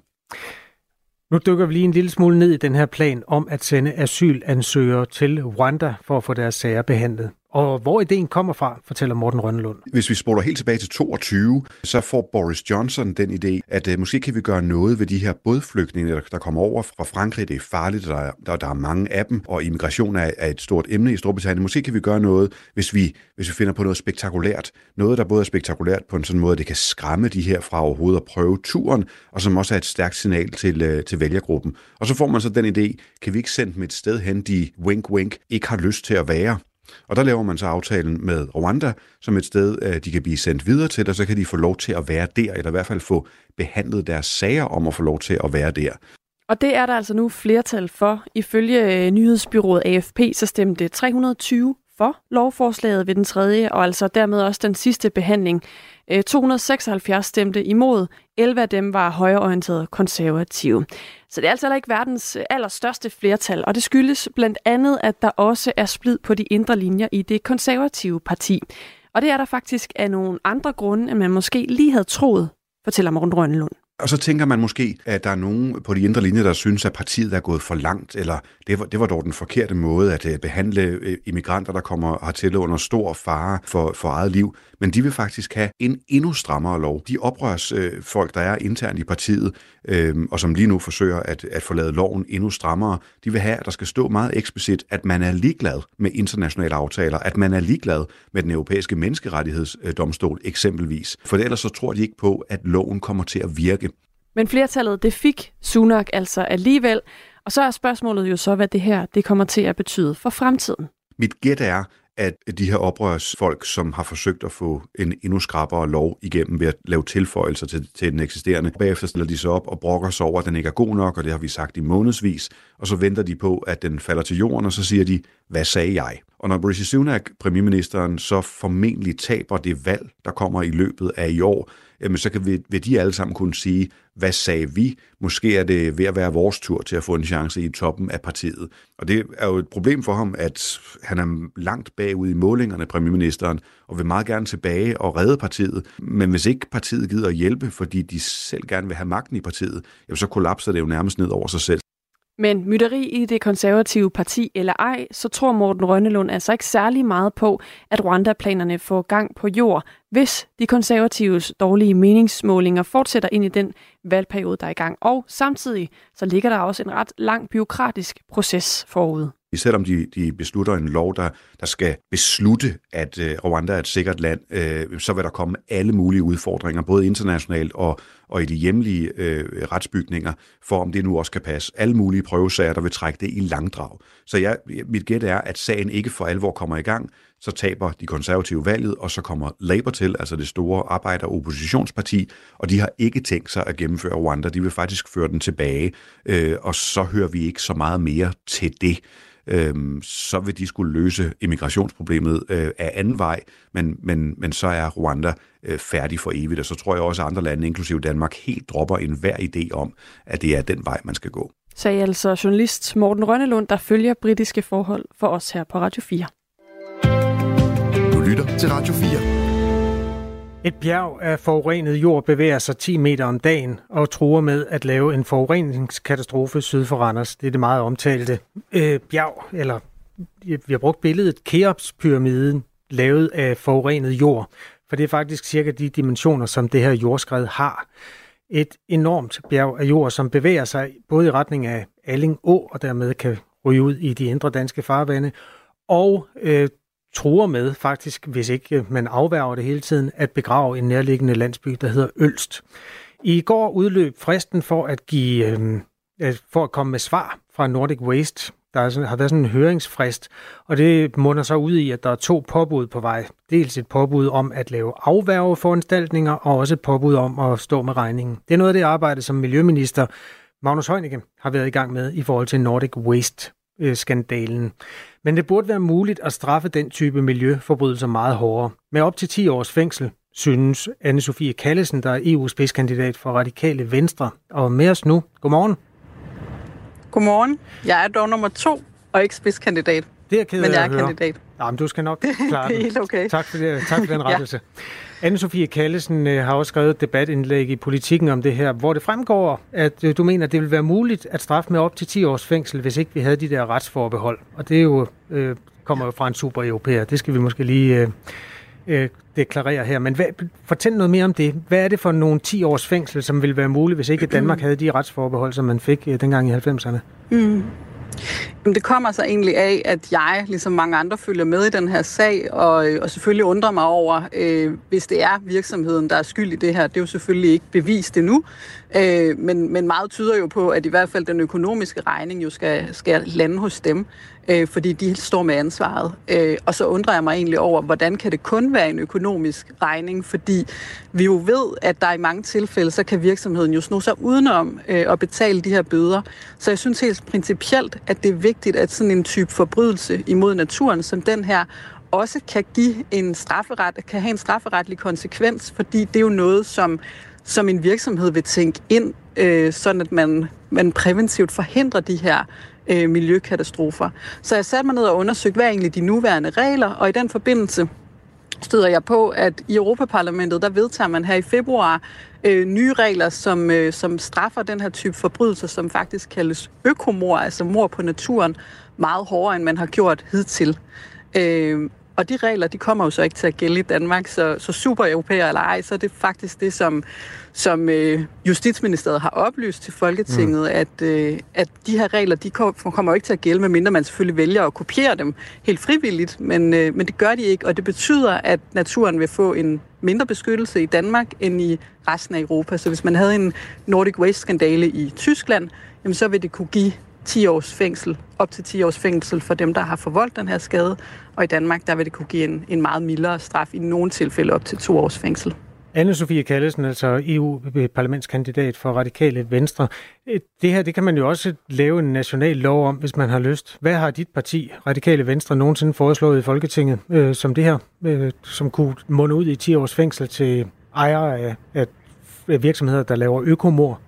Nu dykker vi lige en lille smule ned i den her plan om at sende asylansøgere til Rwanda for at få deres sager behandlet. Og hvor ideen kommer fra, fortæller Morten Rønnelund. Hvis vi spoler helt tilbage til 22, så får Boris Johnson den idé, at uh, måske kan vi gøre noget ved de her bådflygtninge, der kommer over fra Frankrig. Det er farligt, der der, der er mange af dem, og immigration er, er et stort emne i Storbritannien. Måske kan vi gøre noget, hvis vi, hvis vi finder på noget spektakulært. Noget, der både er spektakulært på en sådan måde, at det kan skræmme de her fra overhovedet at prøve turen, og som også er et stærkt signal til, uh, til vælgergruppen. Og så får man så den idé, kan vi ikke sende dem et sted hen, de wink-wink ikke har lyst til at være? Og der laver man så aftalen med Rwanda som et sted, øh, de kan blive sendt videre til, og så kan de få lov til at være der, eller i hvert fald få behandlet deres sager om at få lov til at være der. Og det er der altså nu flertal for. Ifølge øh, nyhedsbyrået AFP, så stemte 320 for lovforslaget ved den tredje, og altså dermed også den sidste behandling. Øh, 276 stemte imod, 11 af dem var højreorienterede konservative. Så det er altså ikke verdens øh, allerstørste flertal, og det skyldes blandt andet, at der også er splid på de indre linjer i det konservative parti. Og det er der faktisk af nogle andre grunde, end man måske lige havde troet, fortæller Morten Rønnelund. Og så tænker man måske, at der er nogen på de indre linjer, der synes, at partiet er gået for langt, eller det var, det var dog den forkerte måde at øh, behandle øh, immigranter, der kommer hertil under stor fare for, for eget liv. Men de vil faktisk have en endnu strammere lov. De oprørs øh, folk, der er internt i partiet, øh, og som lige nu forsøger at, at få lavet loven endnu strammere, de vil have, at der skal stå meget eksplicit, at man er ligeglad med internationale aftaler, at man er ligeglad med den europæiske menneskerettighedsdomstol eksempelvis. For ellers så tror de ikke på, at loven kommer til at virke. Men flertallet, det fik Sunak altså alligevel. Og så er spørgsmålet jo så, hvad det her det kommer til at betyde for fremtiden. Mit gæt er, at de her oprørsfolk, som har forsøgt at få en endnu skrappere lov igennem ved at lave tilføjelser til, til den eksisterende, bagefter stiller de sig op og brokker sig over, at den ikke er god nok, og det har vi sagt i månedsvis, og så venter de på, at den falder til jorden, og så siger de, hvad sagde jeg? Og når Rishi Sunak, premierministeren, så formentlig taber det valg, der kommer i løbet af i år, jamen så kan vi, vil de alle sammen kunne sige, hvad sagde vi? Måske er det ved at være vores tur til at få en chance i toppen af partiet. Og det er jo et problem for ham, at han er langt bagud i målingerne, premierministeren, og vil meget gerne tilbage og redde partiet. Men hvis ikke partiet gider at hjælpe, fordi de selv gerne vil have magten i partiet, jamen så kollapser det jo nærmest ned over sig selv. Men mytteri i det konservative parti eller ej, så tror Morten Rønnelund altså ikke særlig meget på, at Rwanda-planerne får gang på jord, hvis de konservatives dårlige meningsmålinger fortsætter ind i den valgperiode, der er i gang. Og samtidig så ligger der også en ret lang byråkratisk proces forud. Selvom de, de beslutter en lov, der, der skal beslutte, at øh, Rwanda er et sikkert land, øh, så vil der komme alle mulige udfordringer, både internationalt og, og i de hjemlige øh, retsbygninger, for om det nu også kan passe. Alle mulige prøvesager, der vil trække det i langdrag. Så jeg, mit gæt er, at sagen ikke for alvor kommer i gang, så taber de konservative valget, og så kommer Labour til, altså det store arbejder- og oppositionsparti, og de har ikke tænkt sig at gennemføre Rwanda, de vil faktisk føre den tilbage, øh, og så hører vi ikke så meget mere til det øh, så vil de skulle løse immigrationsproblemet øh, af anden vej, men, men, men så er Rwanda øh, færdig for evigt, og så tror jeg også, at andre lande, inklusive Danmark, helt dropper enhver idé om, at det er den vej, man skal gå. Sagde altså journalist Morten Rønnelund, der følger britiske forhold for os her på Radio 4. Du lytter til Radio 4. Et bjerg af forurenet jord bevæger sig 10 meter om dagen og truer med at lave en forureningskatastrofe syd for Randers. Det er det meget omtalte øh, bjerg, eller vi har brugt billedet Keops-pyramiden, lavet af forurenet jord. For det er faktisk cirka de dimensioner, som det her jordskred har. Et enormt bjerg af jord, som bevæger sig både i retning af Alling Å, og dermed kan ryge ud i de indre danske farvande, og øh, truer med faktisk, hvis ikke øh, man afværger det hele tiden, at begrave en nærliggende landsby, der hedder Ølst. I går udløb fristen for at give øh, for at komme med svar fra Nordic Waste. Der er sådan, har været sådan en høringsfrist, og det munder så ud i, at der er to påbud på vej. Dels et påbud om at lave afværgeforanstaltninger, og også et påbud om at stå med regningen. Det er noget af det arbejde, som Miljøminister Magnus Heunicke har været i gang med i forhold til Nordic Waste. Øh, Waste-skandalen. Men det burde være muligt at straffe den type miljøforbrydelser meget hårdere. Med op til 10 års fængsel, synes Anne-Sophie Kallesen, der er EU-spidskandidat for Radikale Venstre. Og med os nu. Godmorgen. Godmorgen. Jeg er dog nummer to og ikke spidskandidat. Det er ked Men jeg er kandidat. Jamen, du skal nok klare det er helt okay. Tak for, det, tak for den rettelse. ja. Anne-Sophie Kallesen øh, har også skrevet et debatindlæg i politikken om det her, hvor det fremgår, at øh, du mener, at det vil være muligt at straffe med op til 10 års fængsel, hvis ikke vi havde de der retsforbehold. Og det er jo, øh, kommer jo fra en super europæer. Det skal vi måske lige øh, øh, deklarere her. Men hvad, fortæl noget mere om det. Hvad er det for nogle 10 års fængsel, som ville være muligt, hvis ikke Danmark havde de retsforbehold, som man fik øh, dengang i 90'erne? Mm. Jamen, det kommer så egentlig af, at jeg, ligesom mange andre, følger med i den her sag, og, og selvfølgelig undrer mig over, øh, hvis det er virksomheden, der er skyld i det her. Det er jo selvfølgelig ikke bevist endnu, øh, men, men meget tyder jo på, at i hvert fald den økonomiske regning jo skal, skal lande hos dem, øh, fordi de står med ansvaret. Øh, og så undrer jeg mig egentlig over, hvordan kan det kun være en økonomisk regning, fordi vi jo ved, at der i mange tilfælde, så kan virksomheden jo sno sig udenom øh, at betale de her bøder. Så jeg synes helt principielt, at det er vigtigt, at sådan en type forbrydelse imod naturen som den her, også kan give en strafferet, kan have en strafferetlig konsekvens, fordi det er jo noget, som, som en virksomhed vil tænke ind, øh, sådan at man, man præventivt forhindrer de her øh, miljøkatastrofer. Så jeg satte mig ned og undersøgte, hvad er egentlig de nuværende regler, og i den forbindelse støder jeg på, at i Europaparlamentet, der vedtager man her i februar øh, nye regler, som, øh, som straffer den her type forbrydelser, som faktisk kaldes økomor, altså mor på naturen, meget hårdere, end man har gjort hidtil. Øh, og de regler, de kommer jo så ikke til at gælde i Danmark, så, så super europæer eller ej, så er det faktisk det, som, som øh, Justitsministeriet har oplyst til Folketinget, mm. at, øh, at de her regler, de kommer jo ikke til at gælde, medmindre man selvfølgelig vælger at kopiere dem helt frivilligt, men, øh, men det gør de ikke, og det betyder, at naturen vil få en mindre beskyttelse i Danmark end i resten af Europa. Så hvis man havde en Nordic Waste-skandale i Tyskland, jamen så vil det kunne give 10 års fængsel, op til 10 års fængsel for dem, der har forvoldt den her skade. Og i Danmark, der vil det kunne give en, en meget mildere straf, i nogle tilfælde op til 2 års fængsel. Anne-Sophie Kallesen, altså EU-parlamentskandidat øh, for Radikale Venstre. Øh, det her, det kan man jo også lave en national lov om, hvis man har lyst. Hvad har dit parti, Radikale Venstre, nogensinde foreslået i Folketinget, øh, som det her, øh, som kunne munde ud i 10 års fængsel til ejere af, af virksomheder, der laver økomor?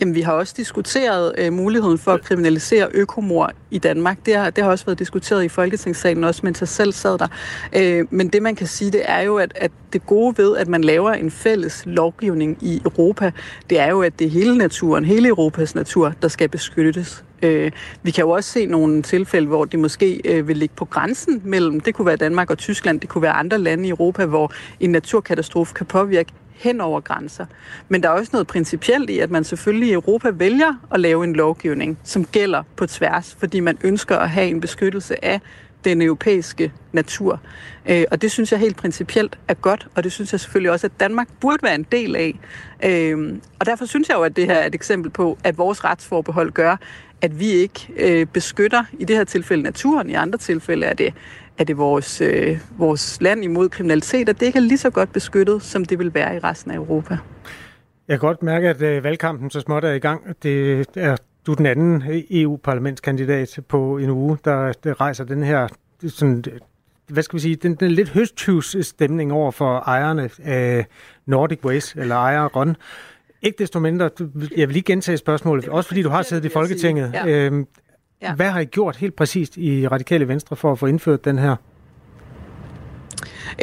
Jamen, vi har også diskuteret øh, muligheden for at kriminalisere økomor i Danmark. Det har, det har også været diskuteret i Folketingssalen, også mens jeg selv sad der. Øh, men det, man kan sige, det er jo, at, at det gode ved, at man laver en fælles lovgivning i Europa, det er jo, at det er hele naturen, hele Europas natur, der skal beskyttes. Øh, vi kan jo også se nogle tilfælde, hvor det måske øh, vil ligge på grænsen mellem, det kunne være Danmark og Tyskland, det kunne være andre lande i Europa, hvor en naturkatastrofe kan påvirke hen over grænser. Men der er også noget principielt i, at man selvfølgelig i Europa vælger at lave en lovgivning, som gælder på tværs, fordi man ønsker at have en beskyttelse af den europæiske natur. Øh, og det synes jeg helt principielt er godt, og det synes jeg selvfølgelig også, at Danmark burde være en del af. Øh, og derfor synes jeg jo, at det her er et eksempel på, at vores retsforbehold gør, at vi ikke øh, beskytter i det her tilfælde naturen, i andre tilfælde er det er det vores, øh, vores land imod kriminalitet, og det ikke er lige så godt beskyttet, som det vil være i resten af Europa. Jeg kan godt mærke, at øh, valgkampen så småt er i gang. Det er du er den anden EU-parlamentskandidat på en uge, der, der rejser den her sådan, hvad skal vi sige, den, den lidt høsttyvs stemning over for ejerne af Nordic Waste, eller ejeren. Ikke desto mindre, jeg vil lige gentage spørgsmålet, også fordi du har siddet i Folketinget. Ja. Øhm, Ja. Hvad har I gjort helt præcist i Radikale Venstre for at få indført den her?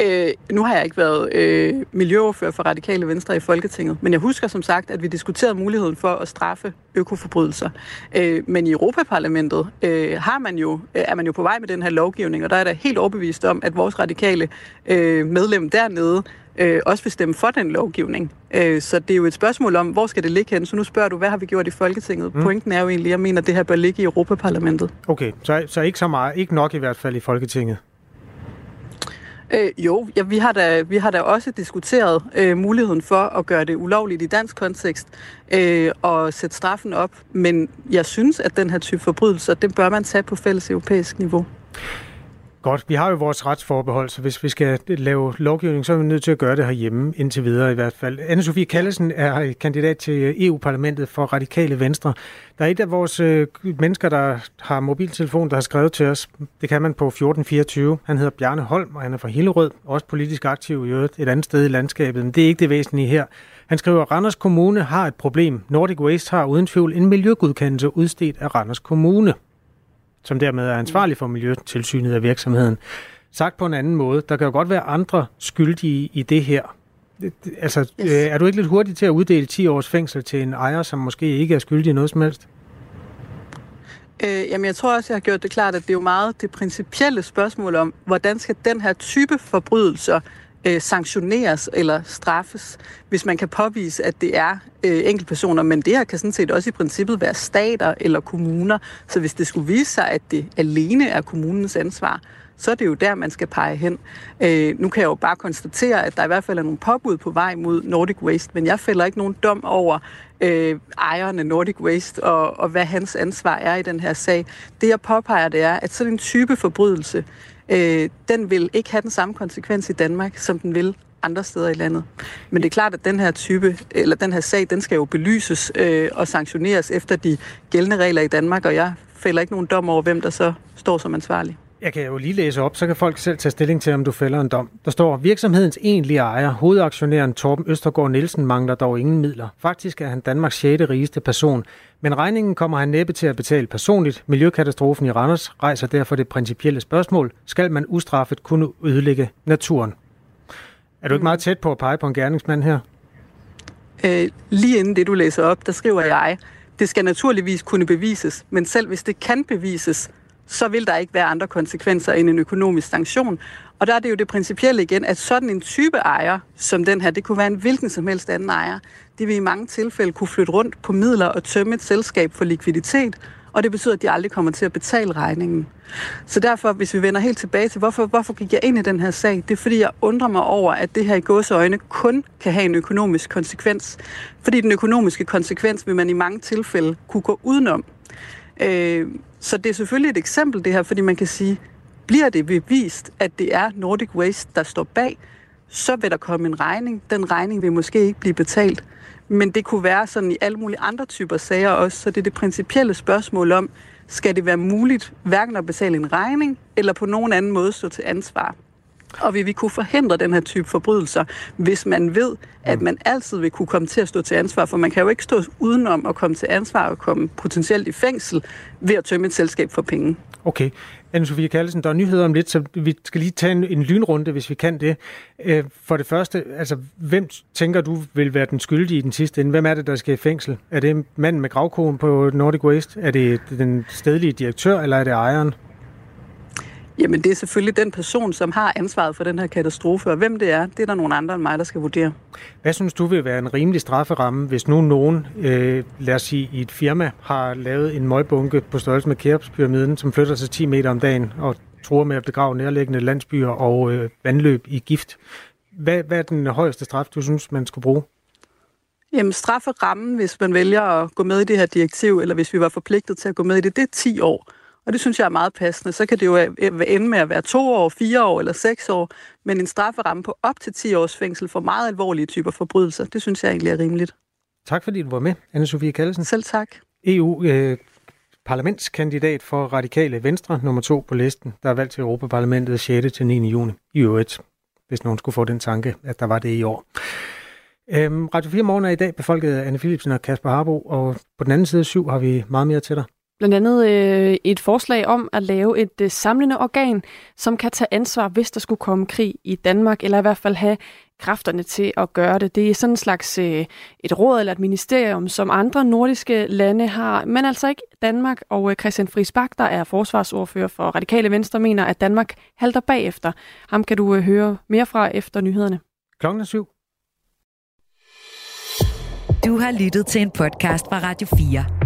Øh, nu har jeg ikke været øh, miljøoverfører for Radikale Venstre i Folketinget, men jeg husker som sagt, at vi diskuterede muligheden for at straffe økoforbrydelser. Øh, men i Europaparlamentet øh, har man jo, øh, er man jo på vej med den her lovgivning, og der er der helt overbevist om, at vores radikale øh, medlem dernede øh, også vil stemme for den lovgivning. Øh, så det er jo et spørgsmål om, hvor skal det ligge hen? Så nu spørger du, hvad har vi gjort i Folketinget? Mm. Pointen er jo egentlig, at jeg mener, at det her bør ligge i Europaparlamentet. Okay, så, så ikke så meget, ikke nok i hvert fald i Folketinget? Øh, jo, ja, vi, har da, vi har da også diskuteret øh, muligheden for at gøre det ulovligt i dansk kontekst øh, og sætte straffen op, men jeg synes, at den her type forbrydelser, den bør man tage på fælles europæisk niveau. Godt, vi har jo vores retsforbehold, så hvis vi skal lave lovgivning, så er vi nødt til at gøre det herhjemme, indtil videre i hvert fald. Anne-Sophie Kallesen er kandidat til EU-parlamentet for Radikale Venstre. Der er et af vores øh, mennesker, der har mobiltelefon, der har skrevet til os. Det kan man på 1424. Han hedder Bjarne Holm, og han er fra Hillerød, også politisk aktiv i øvrigt et andet sted i landskabet. Men det er ikke det væsentlige her. Han skriver, at Randers Kommune har et problem. Nordic Waste har uden tvivl en miljøgodkendelse udstedt af Randers Kommune som dermed er ansvarlig for miljøtilsynet af virksomheden. Sagt på en anden måde, der kan jo godt være andre skyldige i det her. Altså, yes. øh, er du ikke lidt hurtig til at uddele 10 års fængsel til en ejer, som måske ikke er skyldig i noget som helst? Øh, jamen, jeg tror også, jeg har gjort det klart, at det er jo meget det principielle spørgsmål om, hvordan skal den her type forbrydelser øh, sanktioneres eller straffes, hvis man kan påvise, at det er øh, enkeltpersoner. Men det her kan sådan set også i princippet være stater eller kommuner. Så hvis det skulle vise sig, at det alene er kommunens ansvar, så er det jo der, man skal pege hen. Øh, nu kan jeg jo bare konstatere, at der i hvert fald er nogle påbud på vej mod Nordic Waste, men jeg fælder ikke nogen dom over øh, ejeren af Nordic Waste og, og hvad hans ansvar er i den her sag. Det jeg påpeger, det er, at sådan en type forbrydelse, øh, den vil ikke have den samme konsekvens i Danmark, som den vil andre steder i landet. Men det er klart, at den her type, eller den her sag, den skal jo belyses øh, og sanktioneres efter de gældende regler i Danmark, og jeg fælder ikke nogen dom over, hvem der så står som ansvarlig. Jeg kan jo lige læse op, så kan folk selv tage stilling til, om du fælder en dom. Der står, virksomhedens egentlige ejer, hovedaktionæren Torben Østergaard Nielsen, mangler dog ingen midler. Faktisk er han Danmarks 6. rigeste person. Men regningen kommer han næppe til at betale personligt. Miljøkatastrofen i Randers rejser derfor det principielle spørgsmål. Skal man ustraffet kunne ødelægge naturen? Er du ikke meget tæt på at pege på en gerningsmand her? Øh, lige inden det, du læser op, der skriver jeg, det skal naturligvis kunne bevises, men selv hvis det kan bevises, så vil der ikke være andre konsekvenser end en økonomisk sanktion. Og der er det jo det principielle igen, at sådan en type ejer som den her, det kunne være en hvilken som helst anden ejer, de vil i mange tilfælde kunne flytte rundt på midler og tømme et selskab for likviditet, og det betyder, at de aldrig kommer til at betale regningen. Så derfor, hvis vi vender helt tilbage til, hvorfor, hvorfor gik jeg ind i den her sag, det er fordi, jeg undrer mig over, at det her i gåseøjne kun kan have en økonomisk konsekvens. Fordi den økonomiske konsekvens vil man i mange tilfælde kunne gå udenom. Øh, så det er selvfølgelig et eksempel det her, fordi man kan sige, bliver det bevist, at det er Nordic Waste, der står bag, så vil der komme en regning. Den regning vil måske ikke blive betalt. Men det kunne være sådan i alle mulige andre typer sager også, så det er det principielle spørgsmål om, skal det være muligt hverken at betale en regning, eller på nogen anden måde stå til ansvar. Og vil vi kunne forhindre den her type forbrydelser, hvis man ved, at man altid vil kunne komme til at stå til ansvar, for man kan jo ikke stå udenom at komme til ansvar og komme potentielt i fængsel ved at tømme et selskab for penge. Okay. Anne-Sophie Kallesen, der er nyheder om lidt, så vi skal lige tage en, en lynrunde, hvis vi kan det. Øh, for det første, altså, hvem tænker du vil være den skyldige i den sidste ende? Hvem er det, der skal i fængsel? Er det manden med gravkonen på Nordic Waste? Er det den stedlige direktør, eller er det ejeren? Jamen, det er selvfølgelig den person, som har ansvaret for den her katastrofe, og hvem det er, det er der nogle andre end mig, der skal vurdere. Hvad synes du vil være en rimelig strafferamme, hvis nu nogen, øh, lad os sige, i et firma har lavet en møgbunke på størrelse med Kærbspyramiden, som flytter sig 10 meter om dagen og tror med at begrave nærliggende landsbyer og øh, vandløb i gift. Hvad, hvad er den højeste straf, du synes, man skulle bruge? Jamen, strafferammen, hvis man vælger at gå med i det her direktiv, eller hvis vi var forpligtet til at gå med i det, det er 10 år. Og det synes jeg er meget passende. Så kan det jo ende med at være to år, fire år eller seks år, men en strafferamme på op til 10 års fængsel for meget alvorlige typer forbrydelser, det synes jeg egentlig er rimeligt. Tak fordi du var med, Anne-Sophie Kallesen. Selv tak. EU øh, parlamentskandidat for Radikale Venstre, nummer to på listen, der er valgt til Europaparlamentet 6. til 9. juni i øvrigt, hvis nogen skulle få den tanke, at der var det i år. Øhm, Radio 4 Morgen er i dag befolket af Anne Philipsen og Kasper Harbo, og på den anden side syv har vi meget mere til dig. Blandt andet øh, et forslag om at lave et øh, samlende organ, som kan tage ansvar, hvis der skulle komme krig i Danmark, eller i hvert fald have kræfterne til at gøre det. Det er sådan en slags øh, et råd eller et ministerium, som andre nordiske lande har, men altså ikke Danmark. Og øh, Christian Friis Bak, der er forsvarsordfører for Radikale Venstre, mener, at Danmark halter bagefter. Ham kan du øh, høre mere fra efter nyhederne. Klokken er syv. Du har lyttet til en podcast fra Radio 4.